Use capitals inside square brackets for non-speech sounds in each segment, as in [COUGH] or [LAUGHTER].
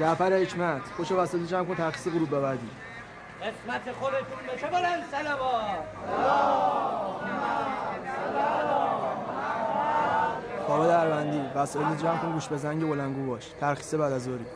جعفر حکمت خوش وسط جمع کن تخصیص غروب ببردی قسمت خودتون بشه بلند سلوات خواب دربندی وسایل جمع کن گوش بزنگ بلنگو باش. ترخیص بعد از ظهری.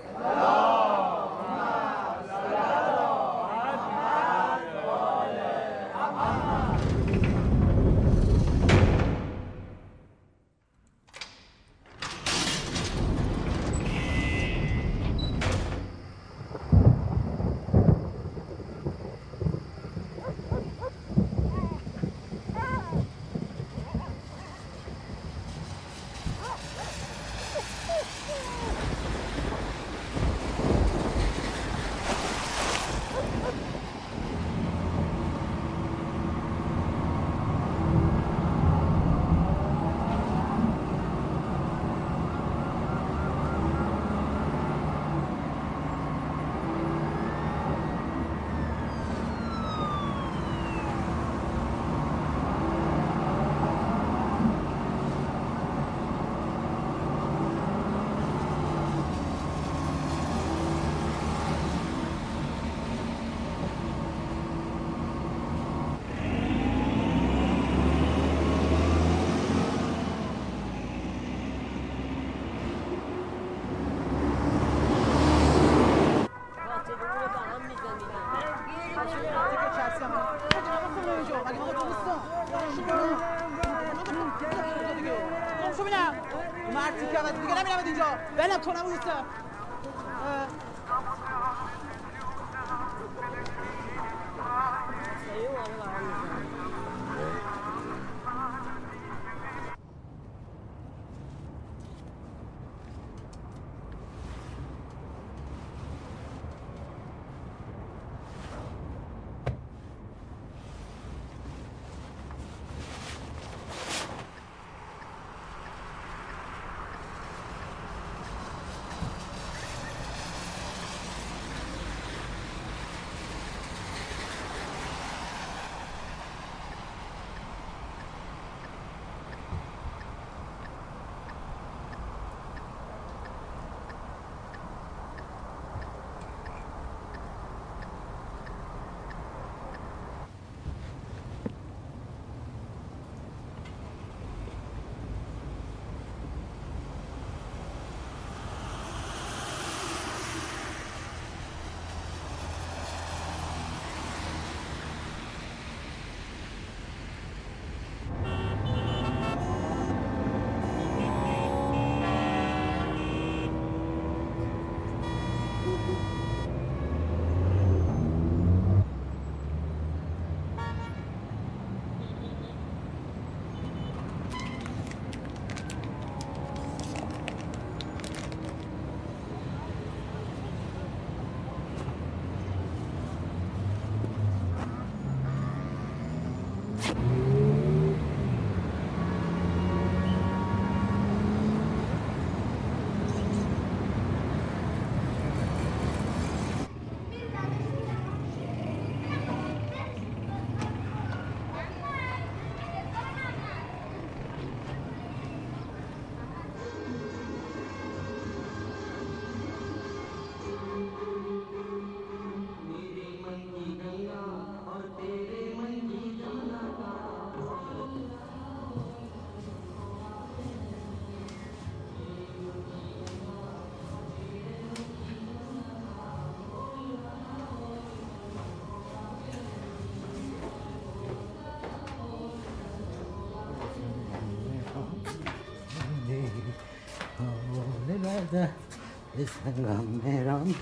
بسنگم میرم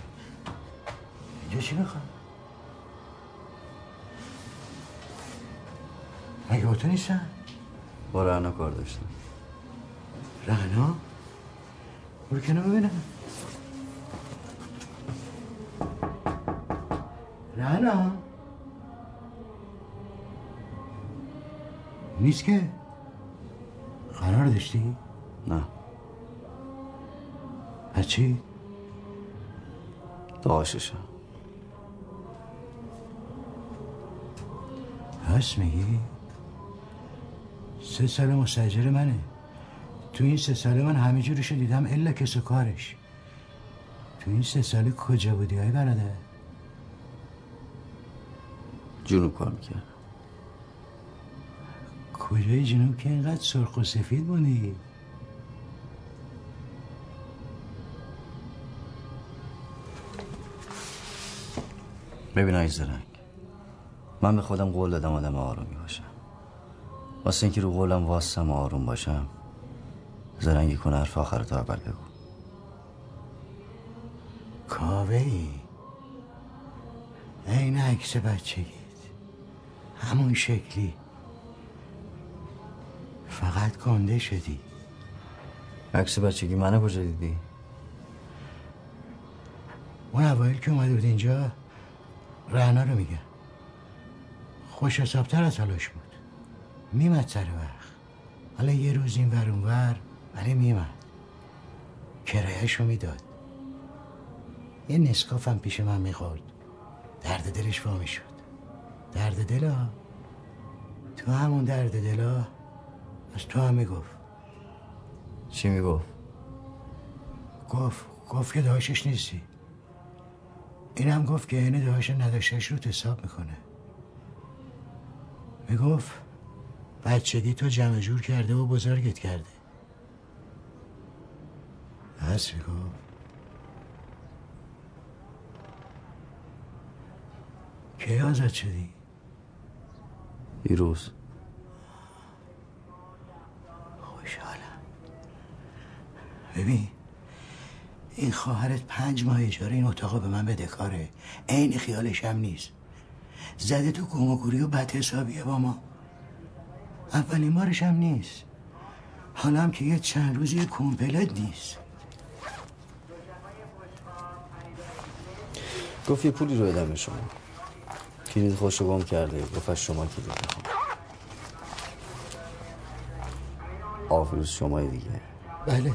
اینجا چی می‌خوام؟ مگه با تو نیستن؟ با رهنا کار داشتم رهنا؟ برو کنه ببینم رهنا نیست که چی؟ داششم هست میگی؟ سه سال مستجر منه. تو این سه سال من همه جورشو دیدم الا کس کارش. تو این سه سال کجا بودی های برادر؟ جنوب کار می‌کردم. کجای جنوب که اینقدر سرخ و سفید بودی؟ ببین آی زرنگ من به خودم قول دادم آدم آرومی باشم. واسه اینکه رو قولم واسم آروم باشم زرنگی کن حرف آخر تو اول بگو. کاوه ای این عکس بچگیت. همون شکلی. فقط گنده شدی. عکس بچگی منو کجا دیدی؟ اون اوایل که اومده بود اینجا رهنا رو میگم خوش حسابتر از حالاش بود. میمد سر وقت. حالا یه روز این ور اون ور ولی میمد. کرایش رو می‌داد. یه نسکاف هم پیش من می‌خورد. درد دلش وا می‌شد. درد دلا تو همون درد دلا از تو هم می‌گفت. چی می‌گفت؟ گفت گفت که داشتش نیستی. اینم گفت که اینه داشت نداشتش رو حساب می‌کنه. می‌گفت بچگی تو جمع جور کرده و بزرگت کرده. هست می‌گفت کی آزاد شدی؟ دیروز خوشحالم. ببین این خواهرت پنج ماه اجاره این اتاقا به من بده کاره. عین خیالش هم نیست. زده تو گمگوری و بد حسابیه با ما. اولین بارش هم نیست. حالا هم که یه چند روزی کمپلت نیست. گفت یه پولی رو بدم به شما. کلید خوش رو گم کرده. گفت از شما کلید می‌خوام. آفروز شمای دیگه. بله.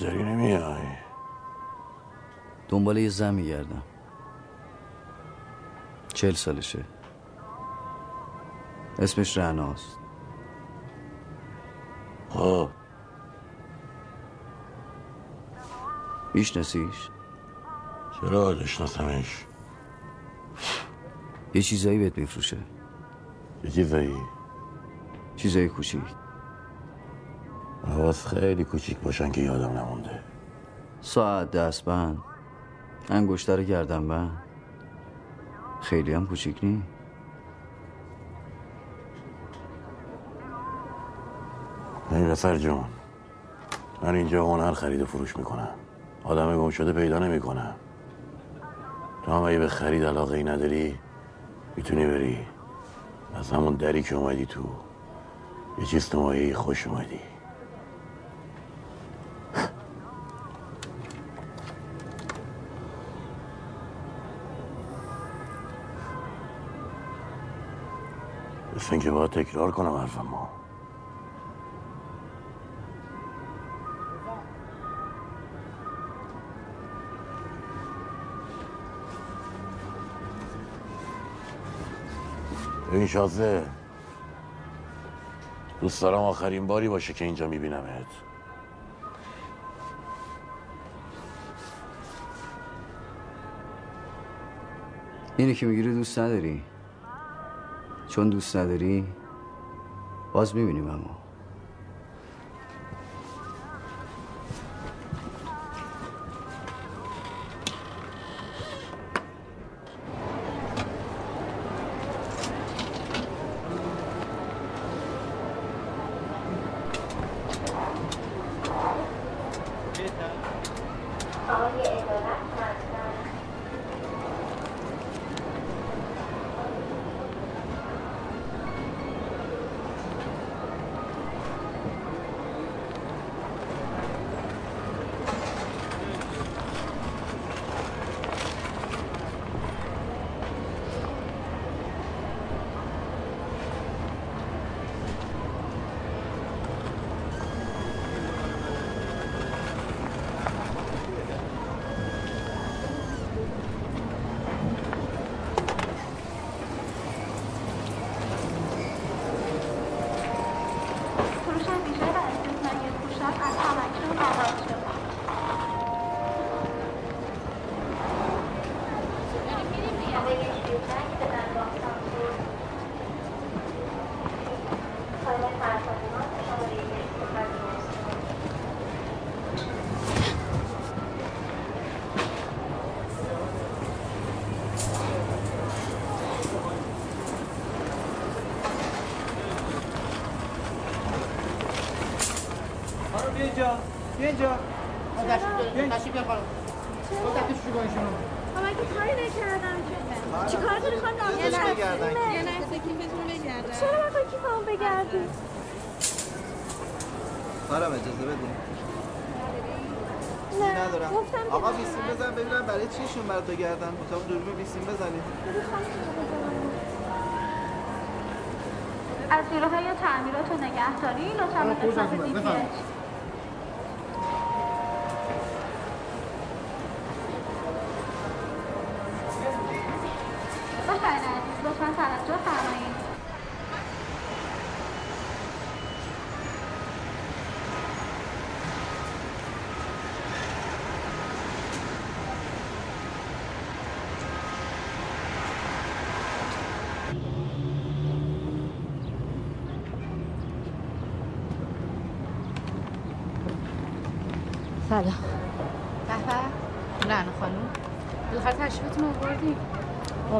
مشتری نمیای؟ دنبال یه زن میگردم. چل سالشه. اسمش رعناست. خب. میشناسیش؟ چرا نشناسمش؟ یه چیزایی بهت میفروشه. یه چیزایی؟ چیزای کوچیک. حواس خیلی کوچیک باشن که یادم نمونده. ساعت دستبند انگشتر گردن بند. خیلی هم کوچیک نی. نفر جون من اینجا هنر خرید و فروش می‌کنم. آدم گم شده پیدا نمی‌کنم تو هم اگه به خرید علاقه ای نداری می‌تونی بری. از همون دری که اومدی تو یه چیز نمایی خوش اومدی. مثل اینکه باید تکرار کنم حرفم ما ببین شازه دوست دارم آخرین باری باشه که اینجا میبینمت. اینو که می‌گیری دوست نداری؟ چون دوست نداری باز می‌بینیم اما فروش ویژه و استثنایی پوشاک از همکنون آغاز شد همه شیرزنگ به دندان سانسور خانه فرزانمان شماره یک صفر دو. خانم بیا اینجا بیا اینجا تشریف بیار خانم برو تحت شروع کن شما خب اگه کاری نکردم که چیکار داری خانم یه لحظه بگردن. یه لحظه کیفتون بگردن چرا باید کیفمو بگردی خانم اجازه بدین نه ندارم گفتم که بزن ببینم برای چیشون برات بگردن اتاق دوربین بیسیم بزنید. از گروه های تعمیرات و نگهداری لطفا به قسمت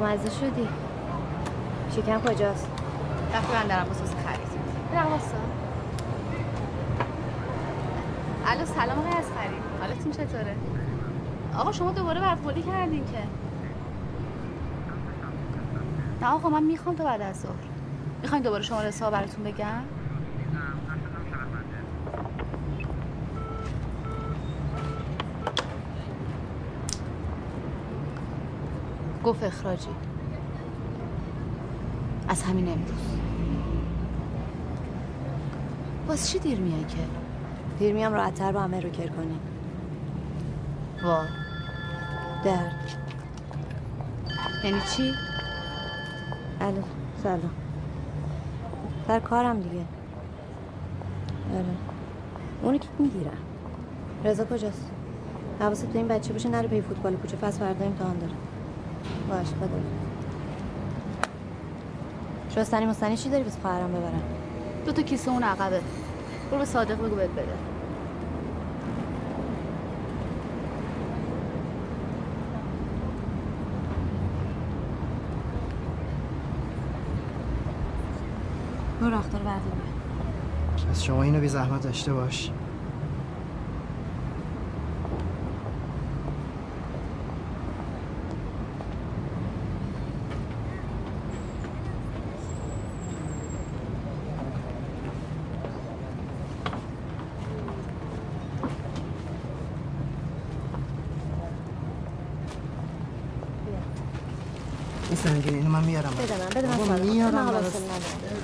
با مزه شدی؟ شکم کجاست؟ رفت بندرم بسوز خرید. برم واسه. الو سلام آقای اسخری حالتون چطوره؟ آقا شما دوباره برخوردی کردین که. نه آقا من می‌خوام تا بعد از ظهر. می‌خواین دوباره شما حساب براتون بگم؟ گفت اخراجی. از همین امروز. باز چی دیر میای که؟ دیر میام راحتتر با همه رو کر کنیم. وا درد. یعنی چی؟ الو سلام. سر کارم دیگه. آره. اونی که می‌گیرم رضا کجاست؟ حواست به این بچه باشه نره پی فوتبال کوچه فصل فردا امتحان داره. باش خدا شستنی مستنی چی داری؟ بس خواهرم ببرم. دو تا کیسه اون عقبه. برو به صادق بگو بهت بده. برو رختار بردار. از شما اینو بی زحمت داشته باش این سنگین اینو من میارم بده من بده من بابا، صادق. میارم من برات. حوصله ندارم.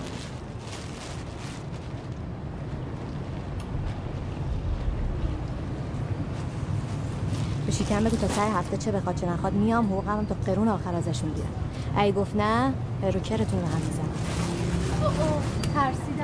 به شکم بگو تا ته هفته چه بخواد چه نخواد میام حقوقم تا قرون آخر ازش می‌گیرم. اگه گفت نه رو کرتون رو هم می‌زنم. ترسیدم.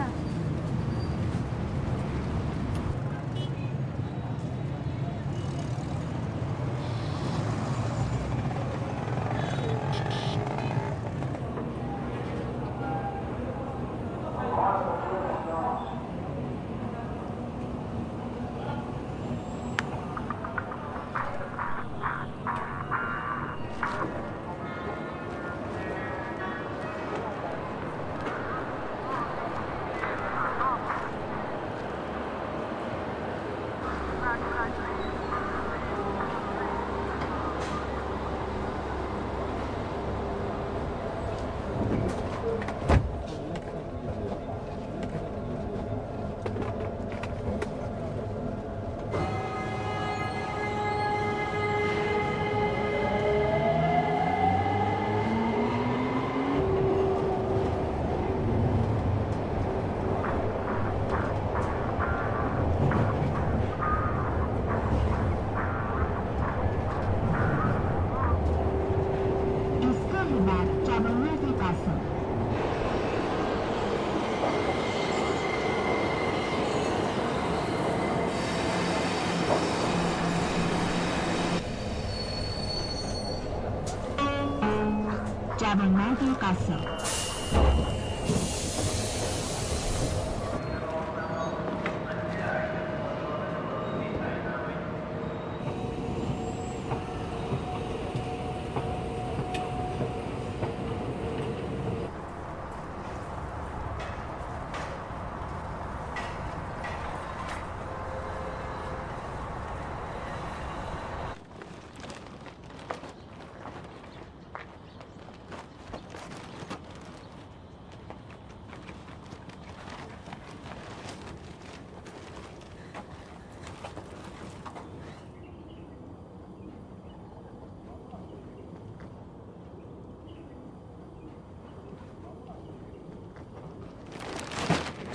colocado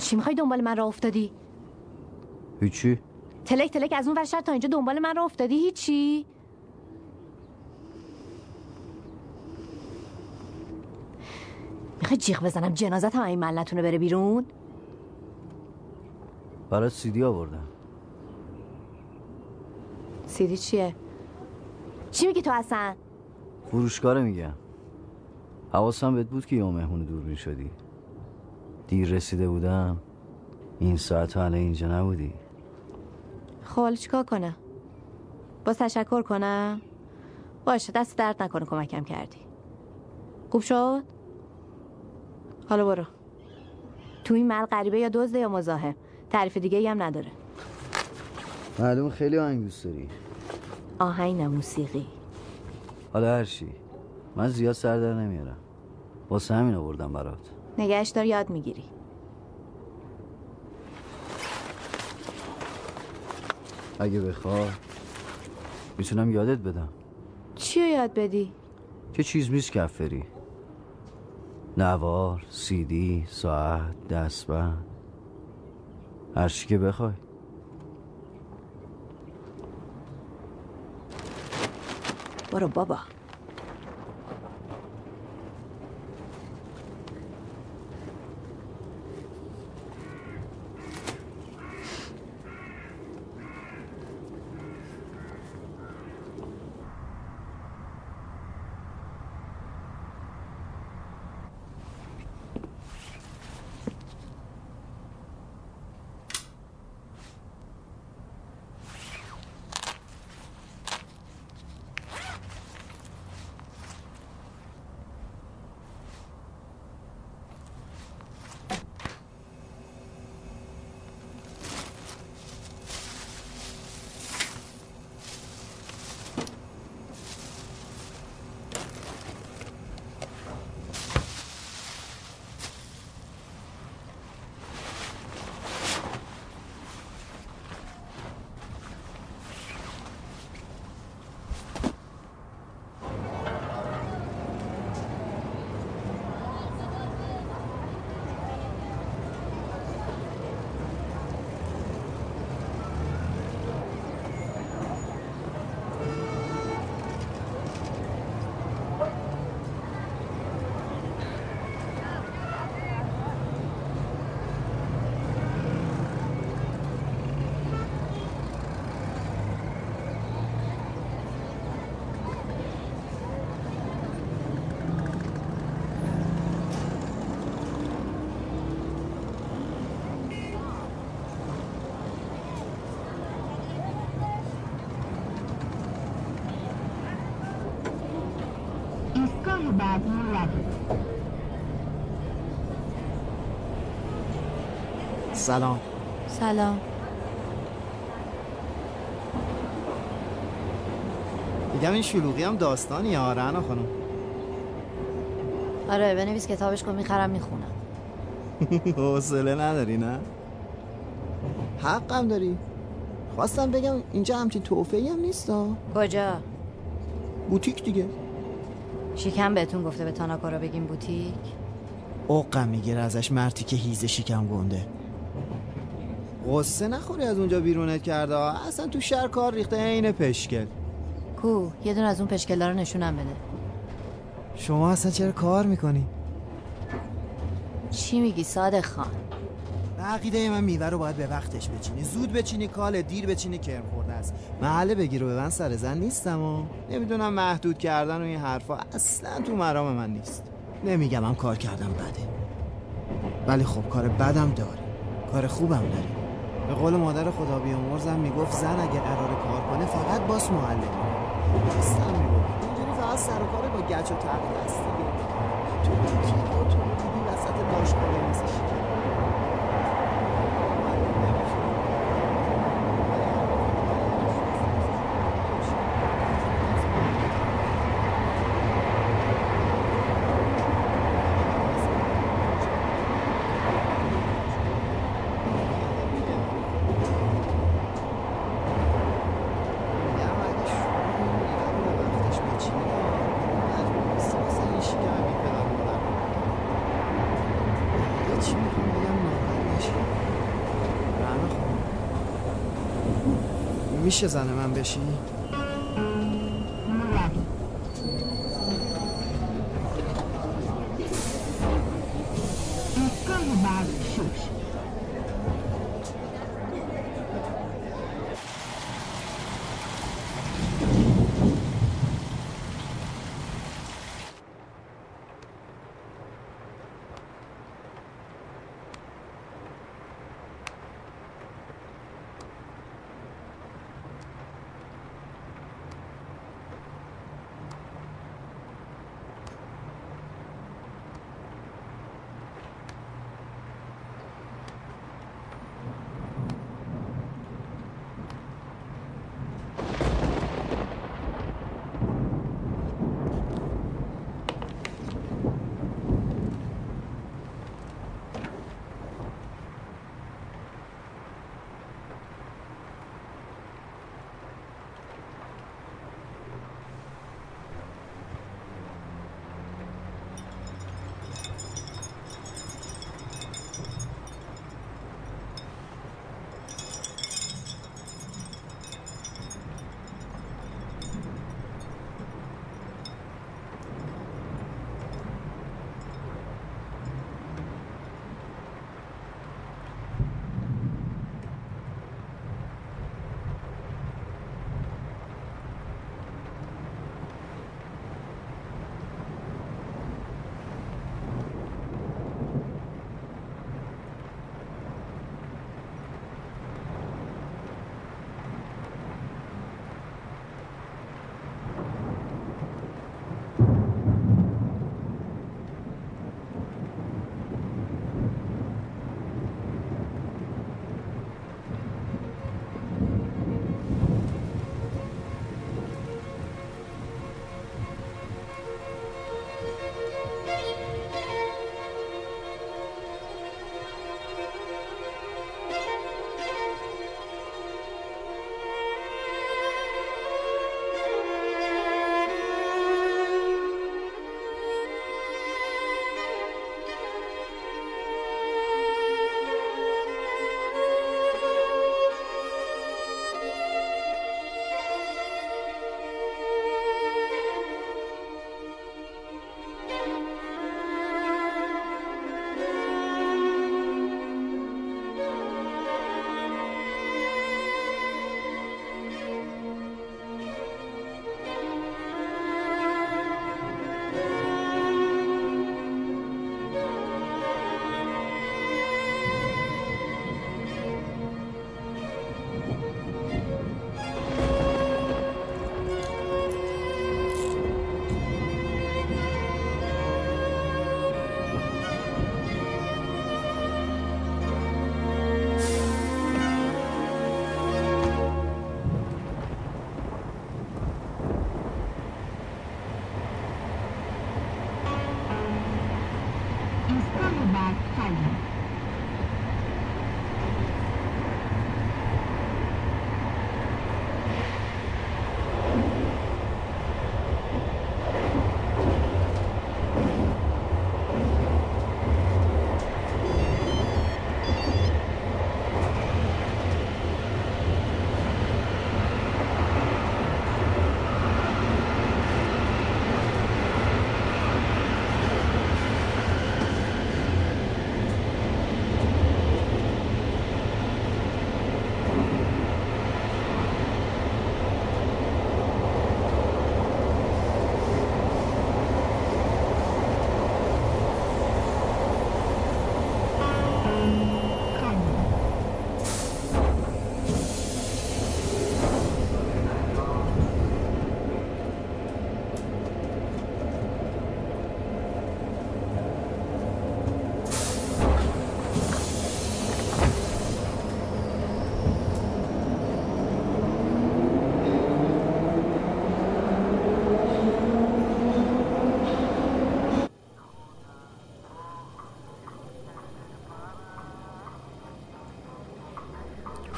چی می‌خوای دنبال من را افتادی؟ هیچی. تلک تلک از اون ور شهر تا اینجا دنبال من را افتادی؟ هیچی. می‌خوای جیغ بزنم؟ جنازت هم این ملتونه بره بیرون؟ برات سیدی آوردم. سیدی چیه؟ چی میگی تو اصلا؟ فروشگاره میگم. حواسم بهت بود که یه مهمون دوربین شدی دیر رسیده بودم این ساعت تو الان اینجا نبودی. خب چیکار کنم؟ باز تشکر کنم؟ باشه دست درد نکنه کمکم کردی. خوب شد؟ حالا برو. تو این مل غریبه یا دزده یا مزاحم؟ تعریف دیگه ای هم نداره. معلوم خیلی آهنگ دوست داری. آهنگ نه موسیقی. حالا هر چی. من زیاد سر در نمیارم. واسه همین آوردم برات. نگهش دار یاد می‌گیری. اگه بخوای می‌تونم یادت بدم. چی یاد بدی؟ که چیز میز کفری نوار سیدی ساعت دستبند. هر چی که بخوای. برو بابا. بعدی روید سلام. سلام. میگم این شلوغی هم داستانی ها رعنا خانم. آره بنویس کتابش کن می‌خرم می‌خونم. [LAUGHS] حوصله نداری نه؟ حقم داری. خواستم بگم اینجا همچین توفهی هم نیست. کجا؟ بوتیک دیگه. شیکم بهتون گفته به تاناکارا بگیم بوتیک؟ اوقم می‌گیره ازش مرتی که هیزه شکم گنده. قصه نخوری از اونجا بیرونت کرده. اصلا تو شهر کار ریخته عین پشکل. کو یه دونه از اون پشکلا رو نشونم بده. شما اصلا چرا کار می‌کنی؟ چی میگی صادق خان؟ عقیده من میوه رو باید به وقتش بچینی. زود بچینی کال دیر بچینی کرم محله بگیر و به من سر زن نیستم و نمی‌دونم محدود کردن و این حرفا اصلا تو مرام من نیست. نمیگم هم کار کردم بده. ولی خب کار بدم داری. کار خوبم داری. به قول مادر خدا بیامرزم می‌گفت زن اگه قرار کار کنه فقط باس معلم راستم می‌گفت. اینجوری فقط سر و کار با گچ و تخت است دیگه تو دیدی وسط داشتگاه میشه زن من بشی؟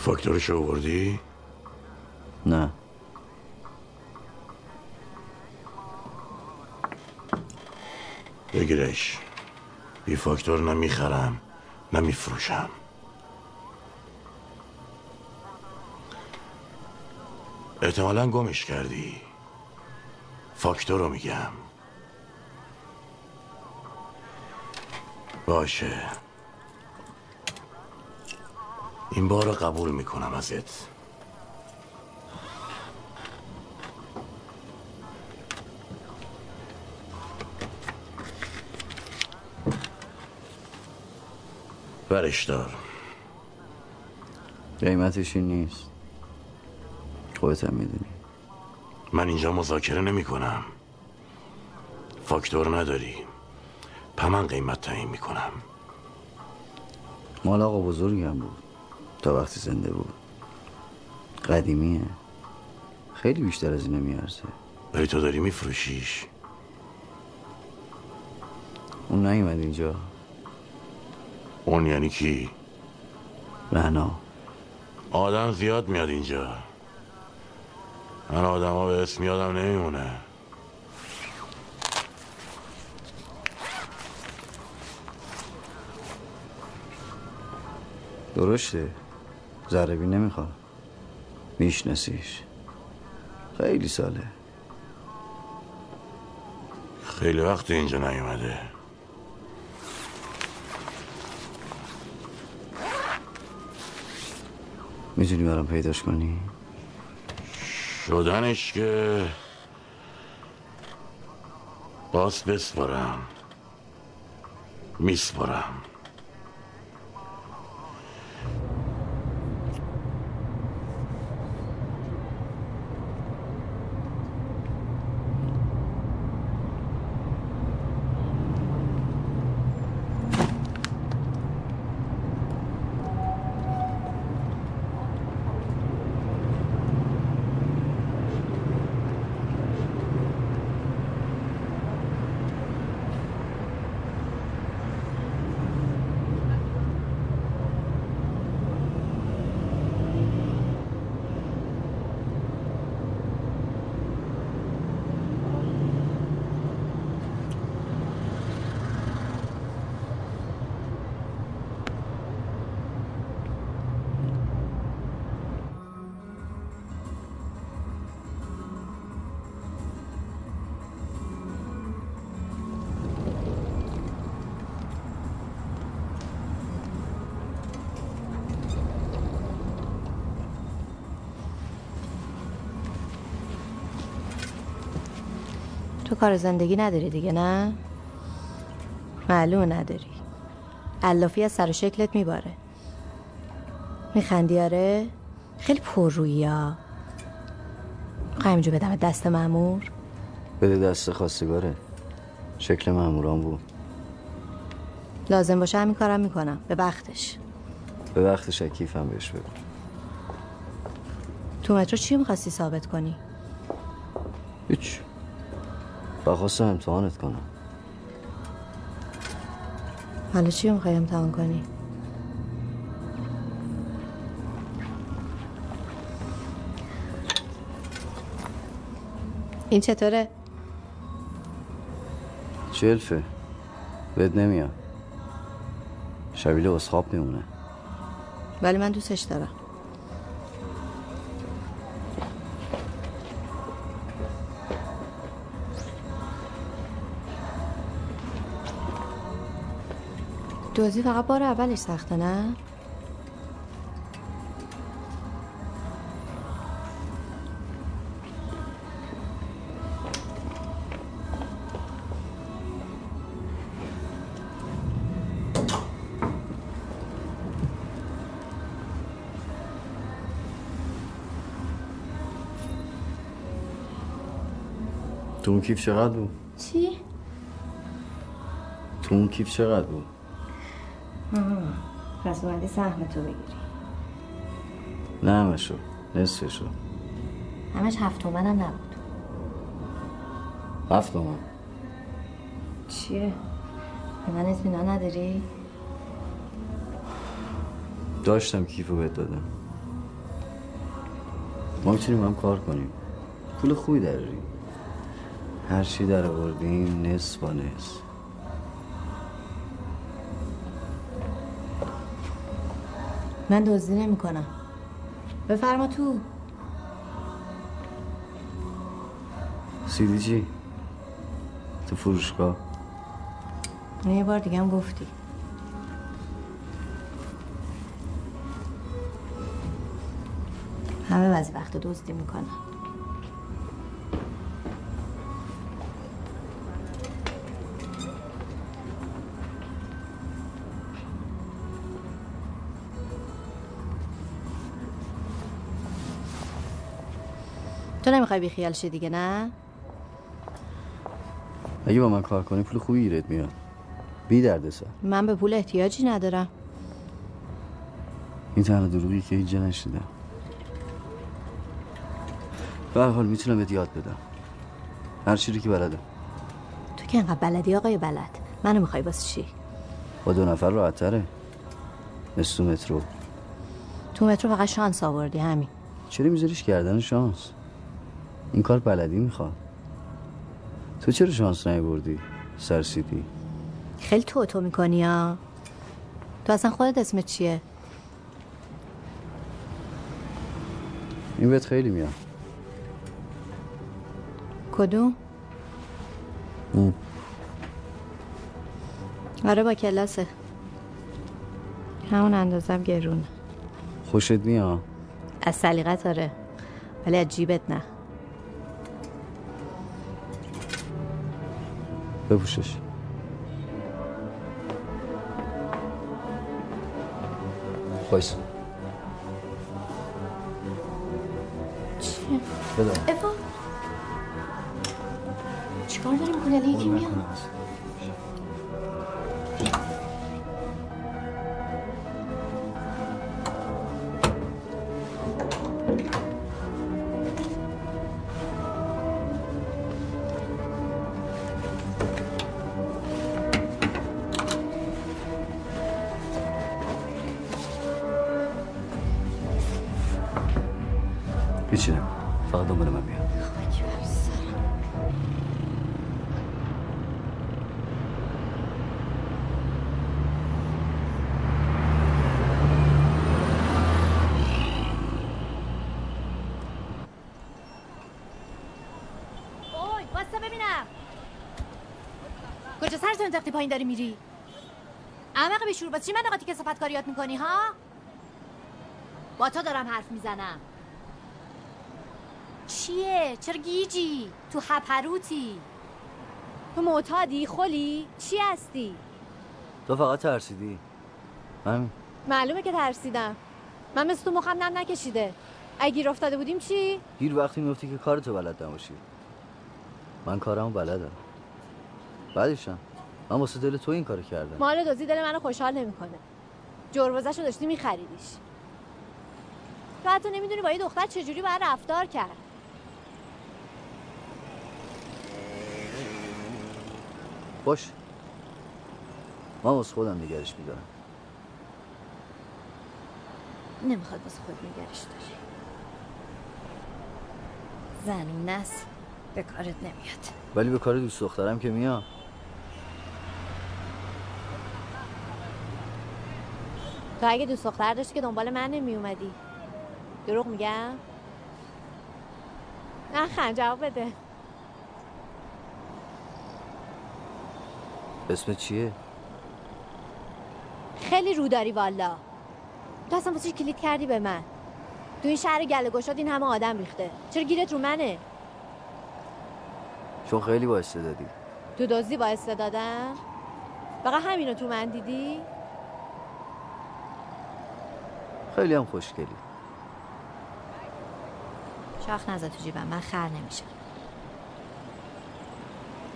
فاکتورش آوردی؟ نه بگیرش بی فاکتور نمی‌خرم نمیفروشم احتمالا گمش کردی فاکتور رو میگم باشه این بار رو قبول می‌کنم ازت. برش دار. قیمتش این نیست. خودت هم می‌دونی. من اینجا مذاکره نمی کنم فاکتور نداری. من قیمت تعیین می‌کنم. مال آقا بزرگی هم بود. تا وقتی زنده بود. قدیمیه. خیلی بیشتر از اینه میارزه. ولی تو داری میفروشیش؟ اون نیومد اینجا. اون یعنی کی؟ رهنا آدم زیاد میاد اینجا. من آدم ها به اسم یادم نمیمونه. درسته. ذره نمی‌خواد. میشناسیش. خیلی ساله. خیلی وقت اینجا نیومده. می‌تونی برام پیداش کنی؟ شدنش که باز بسپارم میسپارم کار زندگی نداری دیگه نه؟ معلوم نداری. علافی از سر و شکلت میباره. میخندی؟ آره؟ خیلی پر روی ها. بدم دست معمور بده دست خواستگاره شکل معموران بود. لازم باشه همین کارم می‌کنم. به وقتش. به وقتش کیفم بهش بگو تو مترو چی می‌خواستی ثابت کنی؟ هیچ. و خواستم امتحانت کنم. حالا چی می‌خوای امتحان کنی؟ این چطوره؟ جلفه بد نمیاد. شبیه اسخاب میمونه. ولی من دوستش دارم. دوزی فقط بار اولش سخته نه؟ تو اون کیف چقدر بود؟ چی؟ تو اون کیف چقدر بود؟ پس اومدی سهم تو بگیری. نه همشو. نصفشو همش هفت تومنم نبود. هفت تومن. چیه؟ به من اطمینان نداری؟ داشتم کیفو بهت دادم. ما می‌تونیم هم کار کنیم. پول خوبی دراریم هر چی در آوردیم نصف با نصف. من دزدی نمی کنم بفرما تو. سیدی چی؟ تو فروشگاه؟ یه بار دیگه هم گفتی. همه بعضی وقت دزدی می‌کنن نمی‌خوای بیخیال شی دیگه نه؟ اگه با من کار کنی پول خوبی گیرت میاد. بی درد سر من به پول احتیاجی ندارم. این تنها دروغی که هیچ جا نشیدم. به هر حال می‌تونم بهت یاد بدم. هر چیزی که بلدم. تو که انقدر بلدی آقای بلد. منو می‌خوای واسه چی؟ با دو نفر راحت تره مثل تو مترو. تو مترو فقط شانس آوردی همین. چرا میذاریش کردن شانس؟ این کار بلدی می‌خواد تو چرا شانس نیاوردی؟ سرسیدی خیلی تو تو می‌کنی ها. تو اصلا خودت اسمت چیه؟ این بهت خیلی میاد. کدوم؟ آره با کلاسه. همون اندازم گرونه. خوشت میاد؟ از سلیقت آره ولی از جیبت نه. بپوشش. بایست چیه؟ افا. چیکار داری می‌کنی الان یکی میاد. سرتون انداختی پایین داری میری؟ احمق بیشور باز چی من نقاطی کسافت کاریات می‌کنی ها؟ با تو دارم حرف می‌زنم. چیه؟ چرا گیجی؟ تو هپروتی تو معتادی خلی چی هستی؟ تو فقط ترسیدی. همین معلومه که ترسیدم. من مثل تو مخم نم نکشیده. اگه گیر افتاده بودیم چی؟ گیر وقتی میفتی که کارتو بلد نباشی. من کارمو بلدم. بعدشم من واسه دل تو این کارو کردم. مال دوزی دل منو خوشحال نمی‌کنه. جربزش رو داشتی میخریدیش. تو حتی نمی‌دونی با یه دختر چجوری باید رفتار کرد. باش. من از خودم نگرش میدارم. نمی‌خواد واسه خود نگرش داری زنونه است به کارت نمیاد. ولی به کار دوست دخترم که میام. تو اگه دوست دختر داشتی که دنبال من نمی اومدی دروغ میگم؟ نه خند جواب بده. اسم چیه؟ خیلی رو داری والا. تو اصلا واسه کلید کردی به من؟ تو این شهر گله گشاد این همه آدم ریخته. چرا گیرت رو منه؟ چون خیلی با استعدادی. تو دزدی با استعدادم؟ فقط همینو تو من دیدی؟ خیلی هم خوشگلی. شاخ نزد تو جیبم من خر نمیشم.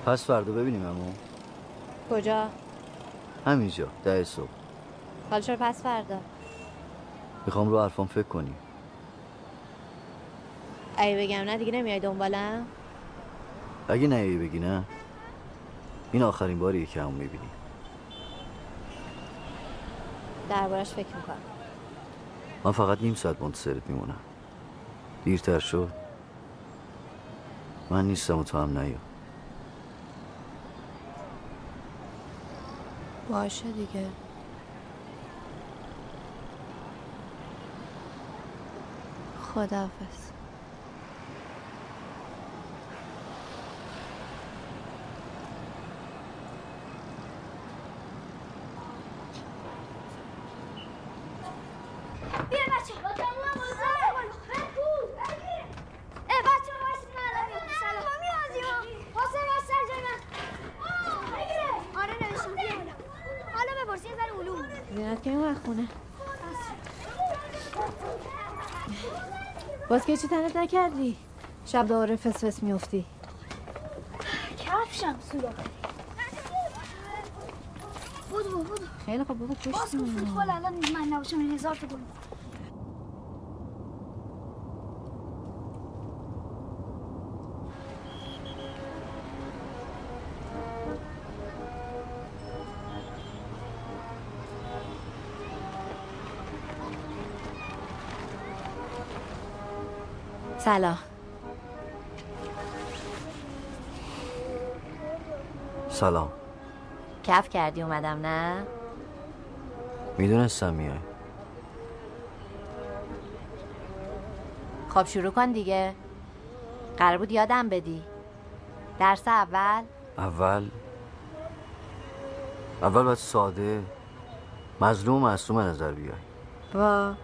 پس فردا ببینیم امو کجا؟ همینجا ده صبح. حالا چرا پس فردا؟ می‌خوام رو حرفام فکر کنی. اگه بگم نه دیگه نمیای دنبالم؟ اگه نیایی بگی نه. این آخرین باریه که همون می‌بینی. دربارش فکر می‌کنم. من فقط نیم ساعت منتظرت میمونم. دیرتر شد من نیستم و تو هم نیا. باشه دیگه. خداحافظ بیا بچه اه بچه واسه من الان میام سلام ما میازیم حسین واسه سر جای من آره نوشتم بیا بالا. حالا بپرسی یه ذره علوم زینت که این خونه باز که چی تنت نکردی؟ شب دوباره فس فس میفتی کفشم سوراخ بودو بودو خیلی خب بابا باز پشت گفت فوتبال الان من نباشم این هزار تا گل. سلام سلام. کف کردی اومدم نه؟ می‌دونستم میای. خب شروع کن دیگه. قرار بود یادم بدی. درس اول؟ اول؟ اول باید ساده مظلوم و معصوم نظر بیای.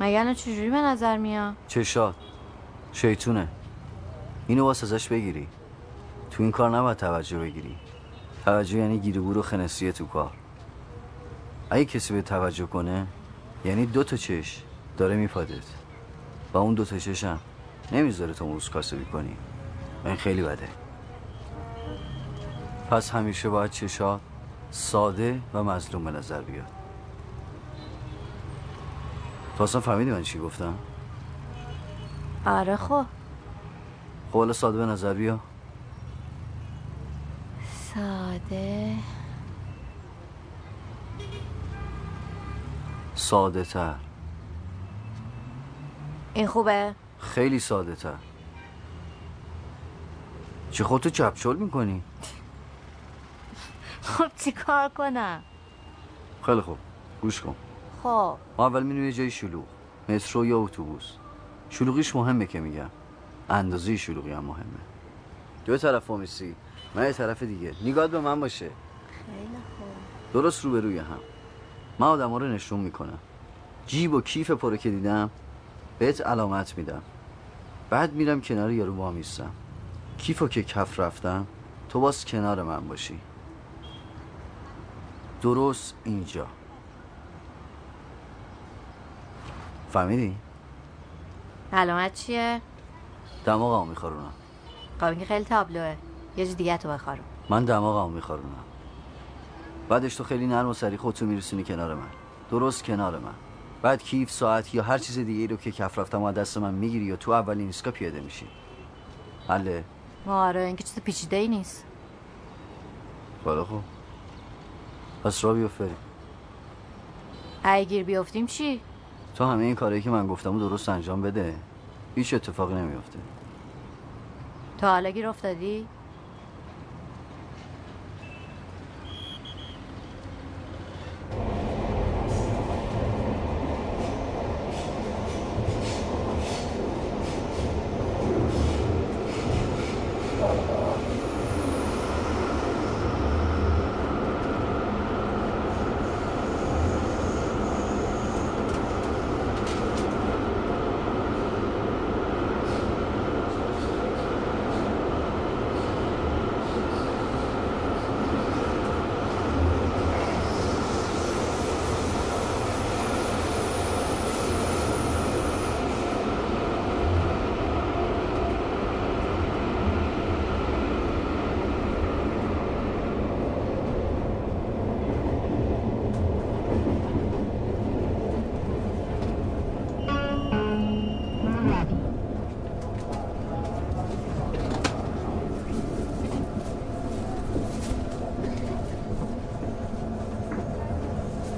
مگه الان چجوری به نظر میاد؟ چشات. شیطونه. اینو واسه ازش بگیری. تو این کار نباید توجه بگیری. توجه یعنی گیرگور و خنسیه تو کار. اگه کسی به توجه کنه یعنی دو تا چش داره میپادت. و اون دو تا چشم نمی‌ذاره تو موز کاسبی کنی. این خیلی بده. پس همیشه باید چشات ساده و مظلوم به نظر بیاد. تو اصلا فهمیدی من چی گفتم؟ آره خب. حالا ساده به نظر بیا. ساده. ساده تر. این خوبه؟ خیلی ساده تر. چه خودتو چپچول می‌کنی؟ خب چی کار کنم؟ خیلی خوب. گوش کن. خب. ما اول میریم یه جای شلوغ. مترو یا اتوبوس؟ شلوغیش مهمه که میگم. اندازه شلوغی هم مهمه. دو طرف میسی من یه طرف دیگه. نگاه به من باشه. خیلی خوب. درست روبروی هم. من آدم رو نشون می‌کنم. جیب و کیف پره که دیدم بهت علامت میدم. بعد میرم کنار یارو با میستم کیفو که کف رفتم تو باز کنار من باشی. درست اینجا. فهمیدی؟ علامت چیه؟ دماغمو میخارونم خب که خیلی تابلوه. یه چیز دیگه تو بخارم من دماغمو میخارونم بعدش تو خیلی نرم و سری خودتو میرسونی کنار من. درست کنار من. بعد کیف ساعت یا هر چیز دیگه رو که کف رفتم و دست من می‌گیری یا تو اولین ایستگاه پیاده میشی. حله آره این که چیز پیچیده ای نیست. بالا خب. پس را اگه گیر بیفتیم چی؟ تو همه این کارهایی که من گفتم درست انجام بده هیچ اتفاقی نمیافته تا حالا گیر افتادی؟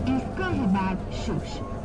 روی ایستگاه بعد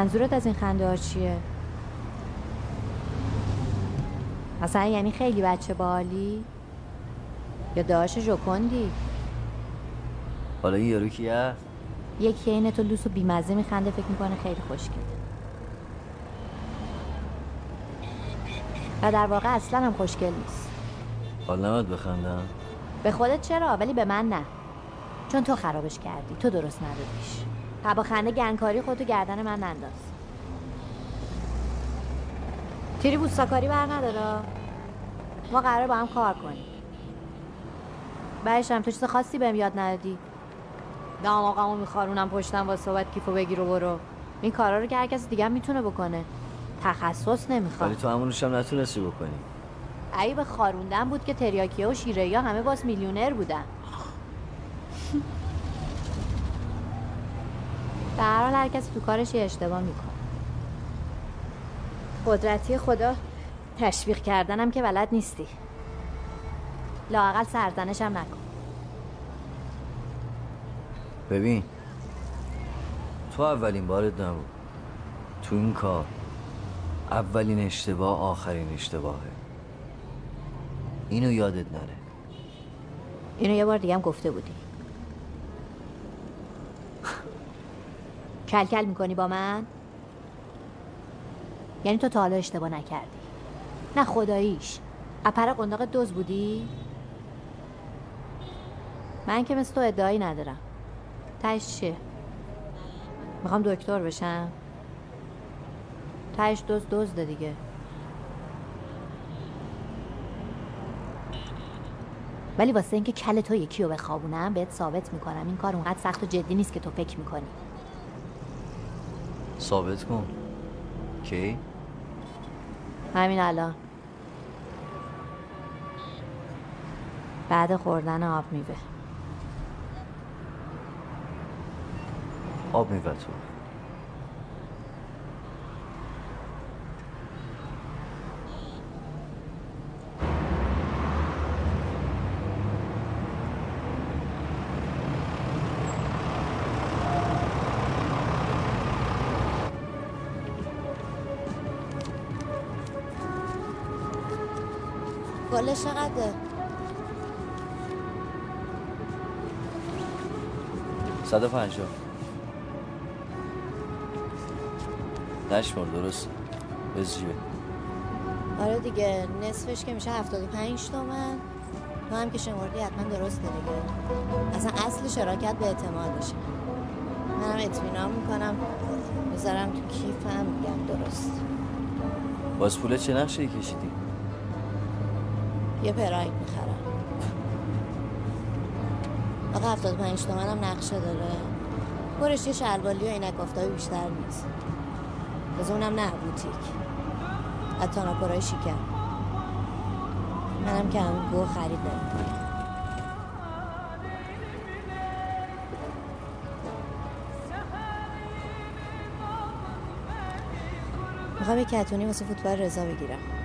منظورت از این خنده ها چیه؟ مثلا یعنی خیلی بچه بالی؟ یا داشت جوکندی؟ حالا این یارو کیه؟ یکی این تو لوس و بیمزه میخنده فکر می‌کنه خیلی خوشگله و در واقع اصلا هم خوشگل نیست حال نمید بخندم به خودت چرا ولی به من نه چون تو خرابش کردی تو درست ندادیش با خنده گنگکاری خودتو گردن من ننداز. تیری بوستاکاری بر نداره؟ ما قرار با هم کار کنیم. بعدش هم تو چیز خاصی بهم یاد ندادی؟ دماغمو میخارونم پشتم با صحبت کیفو بگیر و برو. این کارا رو که هر کسی دیگه می‌تونه بکنه. تخصص نمی‌خواد. ولی تو همونش هم نتونستی بکنی. ای به خاروندن بود که تریاکیه و شیره ها همه باز میلیونر بودن. به هر حال هر کسی تو کارش یه اشتباه می‌کنه. قدرتی خدا تشویق کردنم که بلد نیستی. لاقل سرزنشم نکن. ببین تو اولین بارت نبود تو این کار اولین اشتباه آخرین اشتباهه. اینو یادت نره. اینو یه بار دیگه هم گفته بودی. کل کل می‌کنی با من؟ یعنی تو تا حالا اشتباه نکردی. نه خداییش. اپر قنداق دوز بودی؟ من که مثل تو ادعایی ندارم. تش چیه؟ می‌خوام دکتر بشم. تش دوز دزده دیگه. ولی واسه اینکه کل تو یکی رو بخوابونم بهت ثابت می‌کنم این کار اونقدر سخت و جدی نیست که تو فکر می‌کنی. ثابت کن. کی؟ همین الان. بعد خوردن آب میوه. آب میوه تو. کلش چقدره؟ صد و پنجاه. نشمار درست جیبه آره دیگه نصفش که میشه 75 تومن. تو هم که شمردی حتما درست دیگه. اصلا اصل شراکت به اعتمادشه منم اطمینان می‌کنم. می‌ذارم تو کیفم میگم درست. باز پوله چه نقشه کشیدی؟ یه پراید می‌خرم. آقا 75 تومن هم نقشه داره. برش یه شلوالی و عینک آفتابی بیشتر نیست. از اونم نه بوتیک. از تاناپورای شیکم منم که هم گو خرید نمی‌کنم می‌خوام یه کتونی واسه فوتبال رضا بگیرم.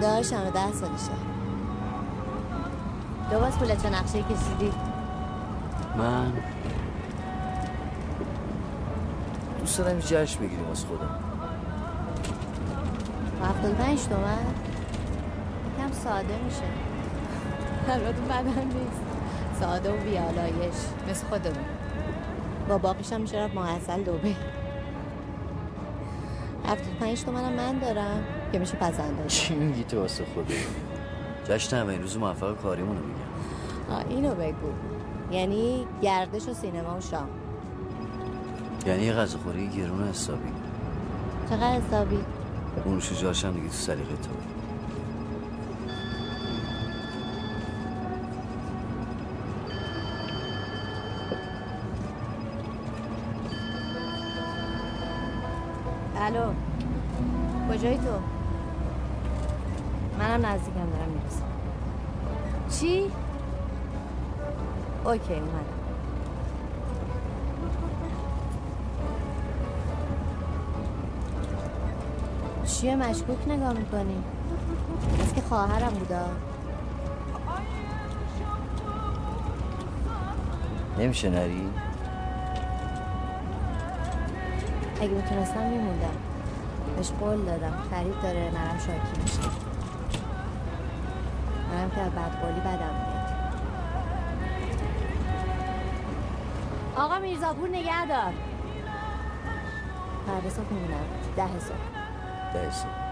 داشتم ده سالشه دو باز پول چه نقشه کشیدی؟ من دوست دارم جشن بگیریم از خودم. هفتاد پنج تومن؟ یکم ساده میشه. البته بدن نیست. ساده و بیالایش. مثل خودمون. با باقیش هم میشه رفت محصل دوبه هفتاد پنج تومنم من دارم. که میشه پسنداز چی میگی تو واسه خودت؟ جشن همه روز موفق کاریمونو میگم. آه اینو بگو. یعنی گردش و سینما و شام. یعنی یه غذاخوری گرون حسابی. چقدر حسابی؟ اون شجاعش هم دیگه تو سلیقه تو. الو. اوکی اومدم. چیه مشکوک نگاه می‌کنی؟ از که خواهرم بودا. نمیشه نری؟ اگه می‌تونستم میموندم. بهش قول دادم. خرید داره نرم شاکی میشه. منم که از بدقولی بدم. آقا میرزاپور نگه دار. فردا صبح میمونم ده صبح ده صبح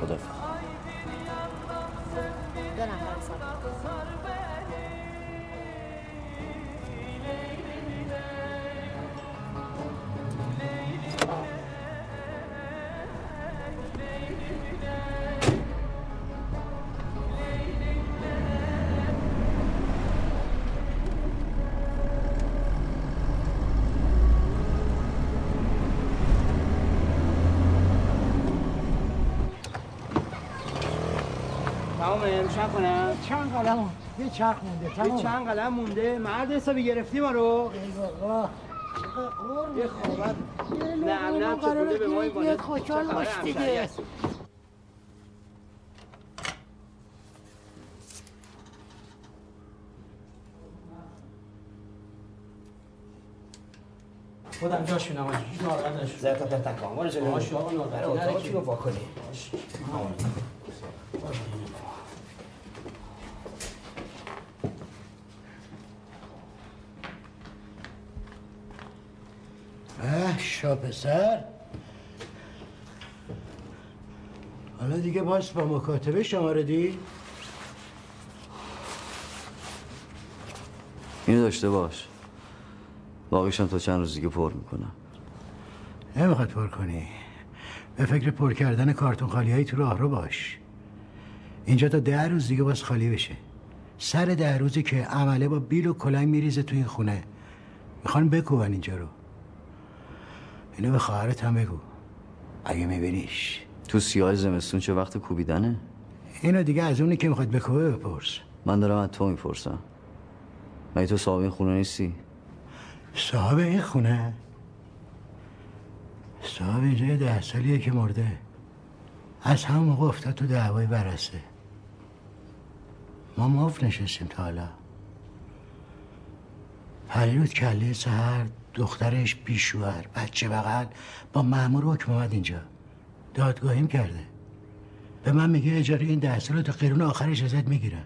خدا روشن کنم چند قلم؟ یه چرخ مونده یه تمام. چند قلم مونده. مرد حسابی گرفتی ما رو؟ ای بابا. یه خوابت. نه نه چطوره به ما این بیاد خوشحال باش دیگه. خودم جاش میدم آجی. هیچ ناراحت نشو. زرتا پر تکام برو جلو آقا اتاق نرکی. چی رو پاک کنی اه شا پسر. حالا دیگه باز با مکاتبه شماره دی. اینو داشته باش. باقیشم تا چند روز دیگه پر می‌کنم. نمی‌خواد پر کنی. به فکر پر کردن کارتون خالی هایی تو راه رو باش. اینجا تا ده روز دیگه باز خالی بشه. سر ده روزی که عمله با بیل و کلنگ میریزه تو این خونه. می‌خوان بکوبن اینجا رو. اینو به خواهرت هم بگو. اگه میبینیش. تو سیاه زمستون چه وقت کوبیدنه؟ اینو دیگه از اونی که می‌خواد بکوبه بپرس. من دارم از تو می‌پرسم. مگه تو صاحب این خونه نیستی؟ صاحب این خونه؟ صاحب اینجا یه ده سالیه که مرده. از همون موقع افتاد تو دعوای برسه ما مف نشستیم تا حالا. پریروز کله سهر دخترش بیشوهر بچه بغل با مأمور حکم اومد اینجا. دادگاهیم کرده. به من میگه اجاره این ده سال تا قرون آخرش ازت می‌گیرن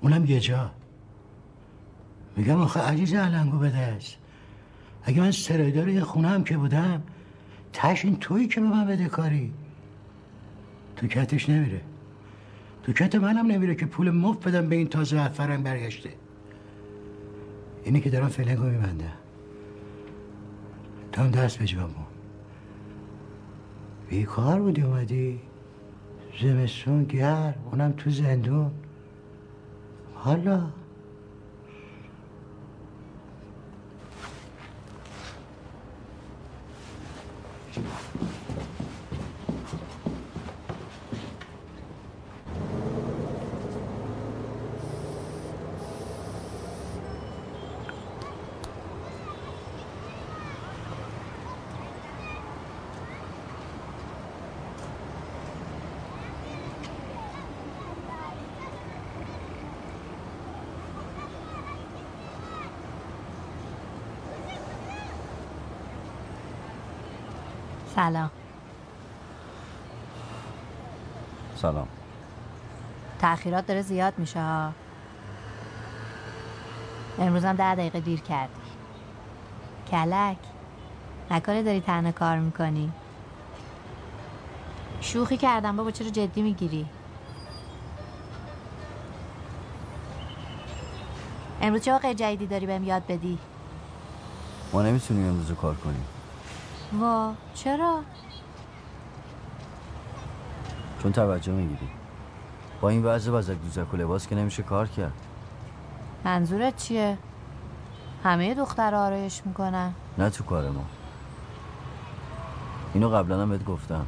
اونم یه جا. میگم آخه عزیز علنگو بده است اگه من سرایدار این خونه هم که بودم تش این تویی که به من بده کاری. تو کتش نمیره. تو کت منم نمیره که پول مفت بدم به این تازه افرم برگشته. اینی که دارم فلنگو میبندم. تا هم دست به جامون بیکار بودی اومدی. زمستون گرم اونم تو زندون. حالا. سلام. سلام. تأخیرات داره زیاد میشه ها. امروز هم ده دقیقه دیر کردی. کلک. نکنه داری تنها کار می‌کنی. شوخی کردم بابا چرا جدی می‌گیری؟ امروز چه واقع جدیدی داری بهم یاد بدی؟ ما نمی‌تونیم امروز کار کنیم. وا چرا؟ چون توجه می‌گیری. با این وضع بزک دوزک و لباس که نمیشه کار کرد. منظورت چیه؟ همه دختر آرایش می‌کنن؟ نه تو کار ما. اینو قبلا هم بهت گفتم.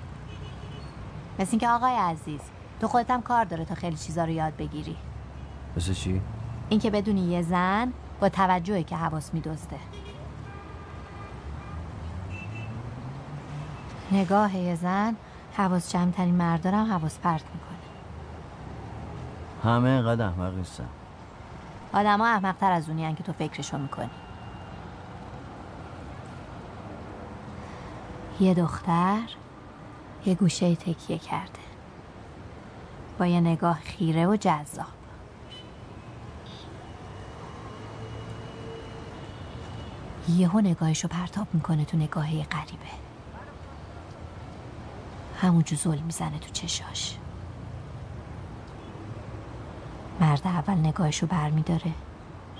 مثل اینکه آقای عزیز تو خودت هم کار داره تا خیلی چیزا رو یاد بگیری. مثل چی؟ اینکه بدونی یه زن با توجهی که حواس میدزده. نگاه یه زن حواس جمعترین مردارم حواس پرت می‌کنه. همه اینقدر احمق نیستن. آدم ها احمقتر از اونی که تو فکرشو می‌کنی. یه دختر یه گوشه تکیه کرده. با یه نگاه خیره و جذاب. یهو نگاهشو پرتاب می‌کنه تو نگاهی غریبه. همونجا زل می‌زنه تو چشاش. مرد اول نگاهشو بر میداره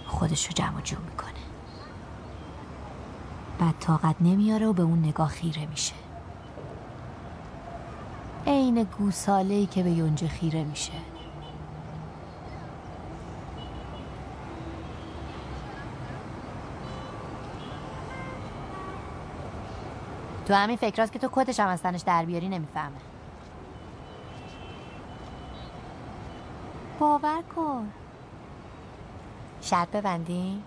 خودشو جمع جور می‌کنه. بعد طاقت نمیاره و به اون نگاه خیره میشه. عین گوساله ای که به یونجه خیره میشه. تو همین فکراست که تو کتش هم از تنش در بیاری نمی‌فهمه. باور کن. شرط ببندیم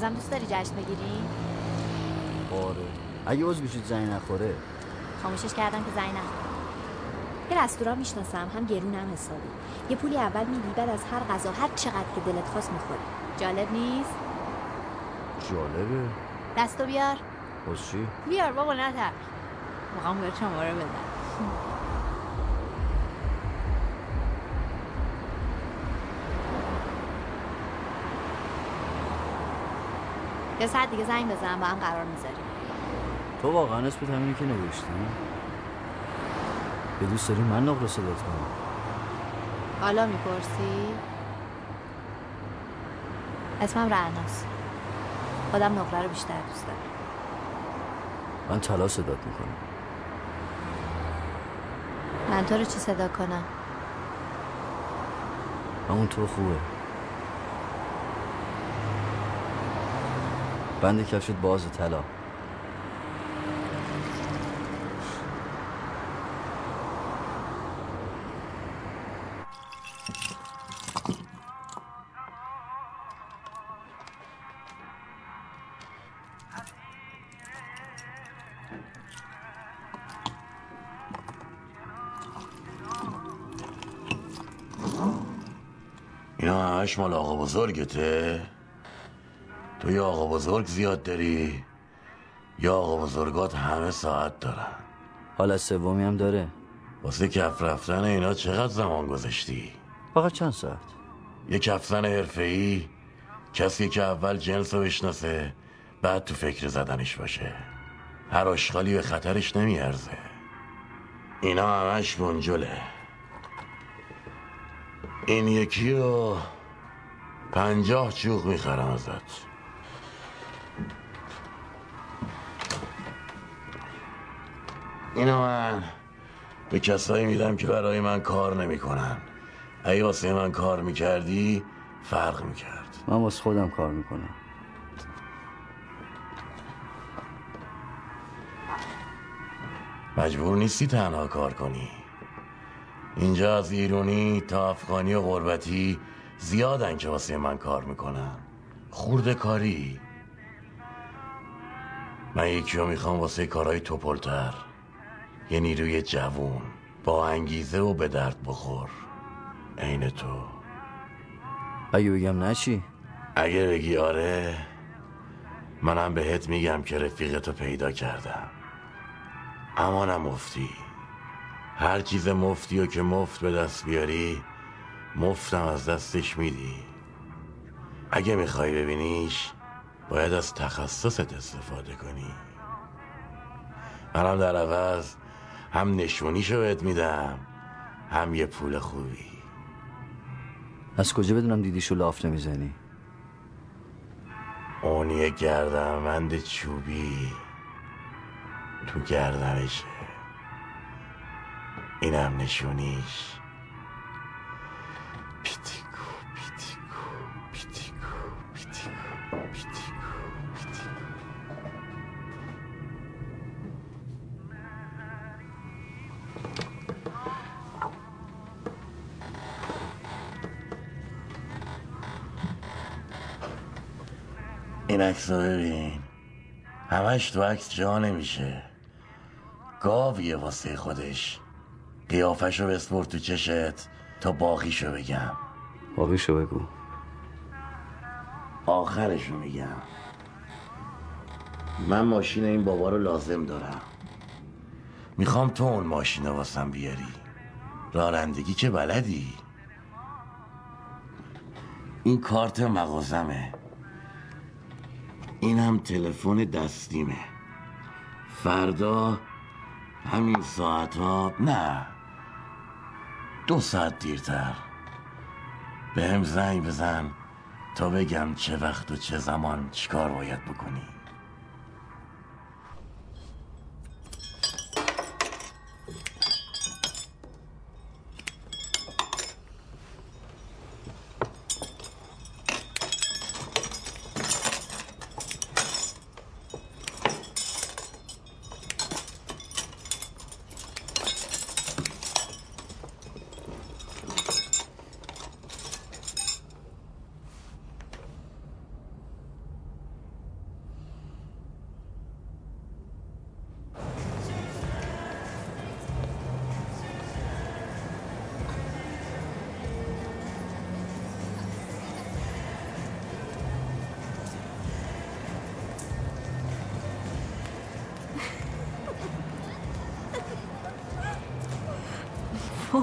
هنوزم دوست داری جشن بگیری؟ آره. اگه عضو بشید زنگ نخوره. خاموشش کردم که زنگ نخوره. یه رستوران می‌شناسم هم گرون هم حسابی. یه پولی اول میدی بعد از هر غذا هر چقدر که دلت خواست می‌خوری. جالب نیست؟ جالبه. دستو بیار. باز چی؟ بیار بابا نتر می‌خوام به شماره بدم. [LAUGHS] یه ساعت دیگه زنگ بزن با هم قرار می‌ذاریم تو واقعا اسمت همینی که نوشتی؟ به دوست داری من نقل صدات کنم حالا می‌پرسی؟ اسمم رعناست خودم نقره رو بیشتر دوست دارم من طلا صدات می‌کنم من تو رو چی صدا کنم؟ همون تو خوبه بند کفشت باز طلا. اینا همش مال آقا بزرگته؟ تو یا آقا بزرگ زیاد داری؟ یا آقا بزرگات همه ساعت دارن؟ حالا سومی هم داره. واسه کف رفتن اینا چقدر زمان گذاشتی فقط چند ساعت؟ یه کفزن حرفه‌ای کسی که اول جنس رو بشناسه بعد تو فکر زدنش باشه. هر آشغالی به خطرش نمیارزه. اینا همش منجله این یکی رو پنجاه چوق می‌خرم ازت. اینو من به کسایی میدم که برای من کار نمی‌کنن. اگه واسه من کار می‌کردی فرق می‌کرد. من واسه خودم کار می‌کنم. مجبور نیستی تنها کار کنی. اینجا از ایرونی تا افغانی و غربتی زیادن که واسه من کار می‌کنن. خورده کاری. من یکی رو می‌خوام واسه کارهای توپلتر. یه نیروی جوون. با انگیزه و به درد بخور. عین تو. اگه بگم نه چی؟ اگه بگی آره منم بهت میگم که رفیقتو پیدا کردم. اما نه مفتی. هر چیز مفتی و که مفت به دست بیاری مفتم از دستش میدی. اگه می‌خوای ببینیش باید از تخصصت استفاده کنی. منم در عوض هم نشونیشو بهت میدم هم یه پول خوبی. از کجا بدونم دیدیشو لاف نمی‌زنی؟ اون یه گردنبند چوبی تو گردنشه. اینم نشونیش. این عکس رو ببین. همش تو عکس جا نمیشه. گاویه واسه خودش. قیافش رو بسپر تو چشت تا باقیشو بگم. باقیشو بگو. آخرشو میگم. من ماشین این بابا رو لازم دارم. می‌خوام تو اون ماشین رو واسم بیاری. رانندگی که بلدی؟ این کارت مغازمه. اینم تلفن دستیمه. فردا همین ساعت ها نه دو ساعت دیرتر. به هم زنگ بزن تا بگم چه وقت و چه زمان چیکار باید بکنی.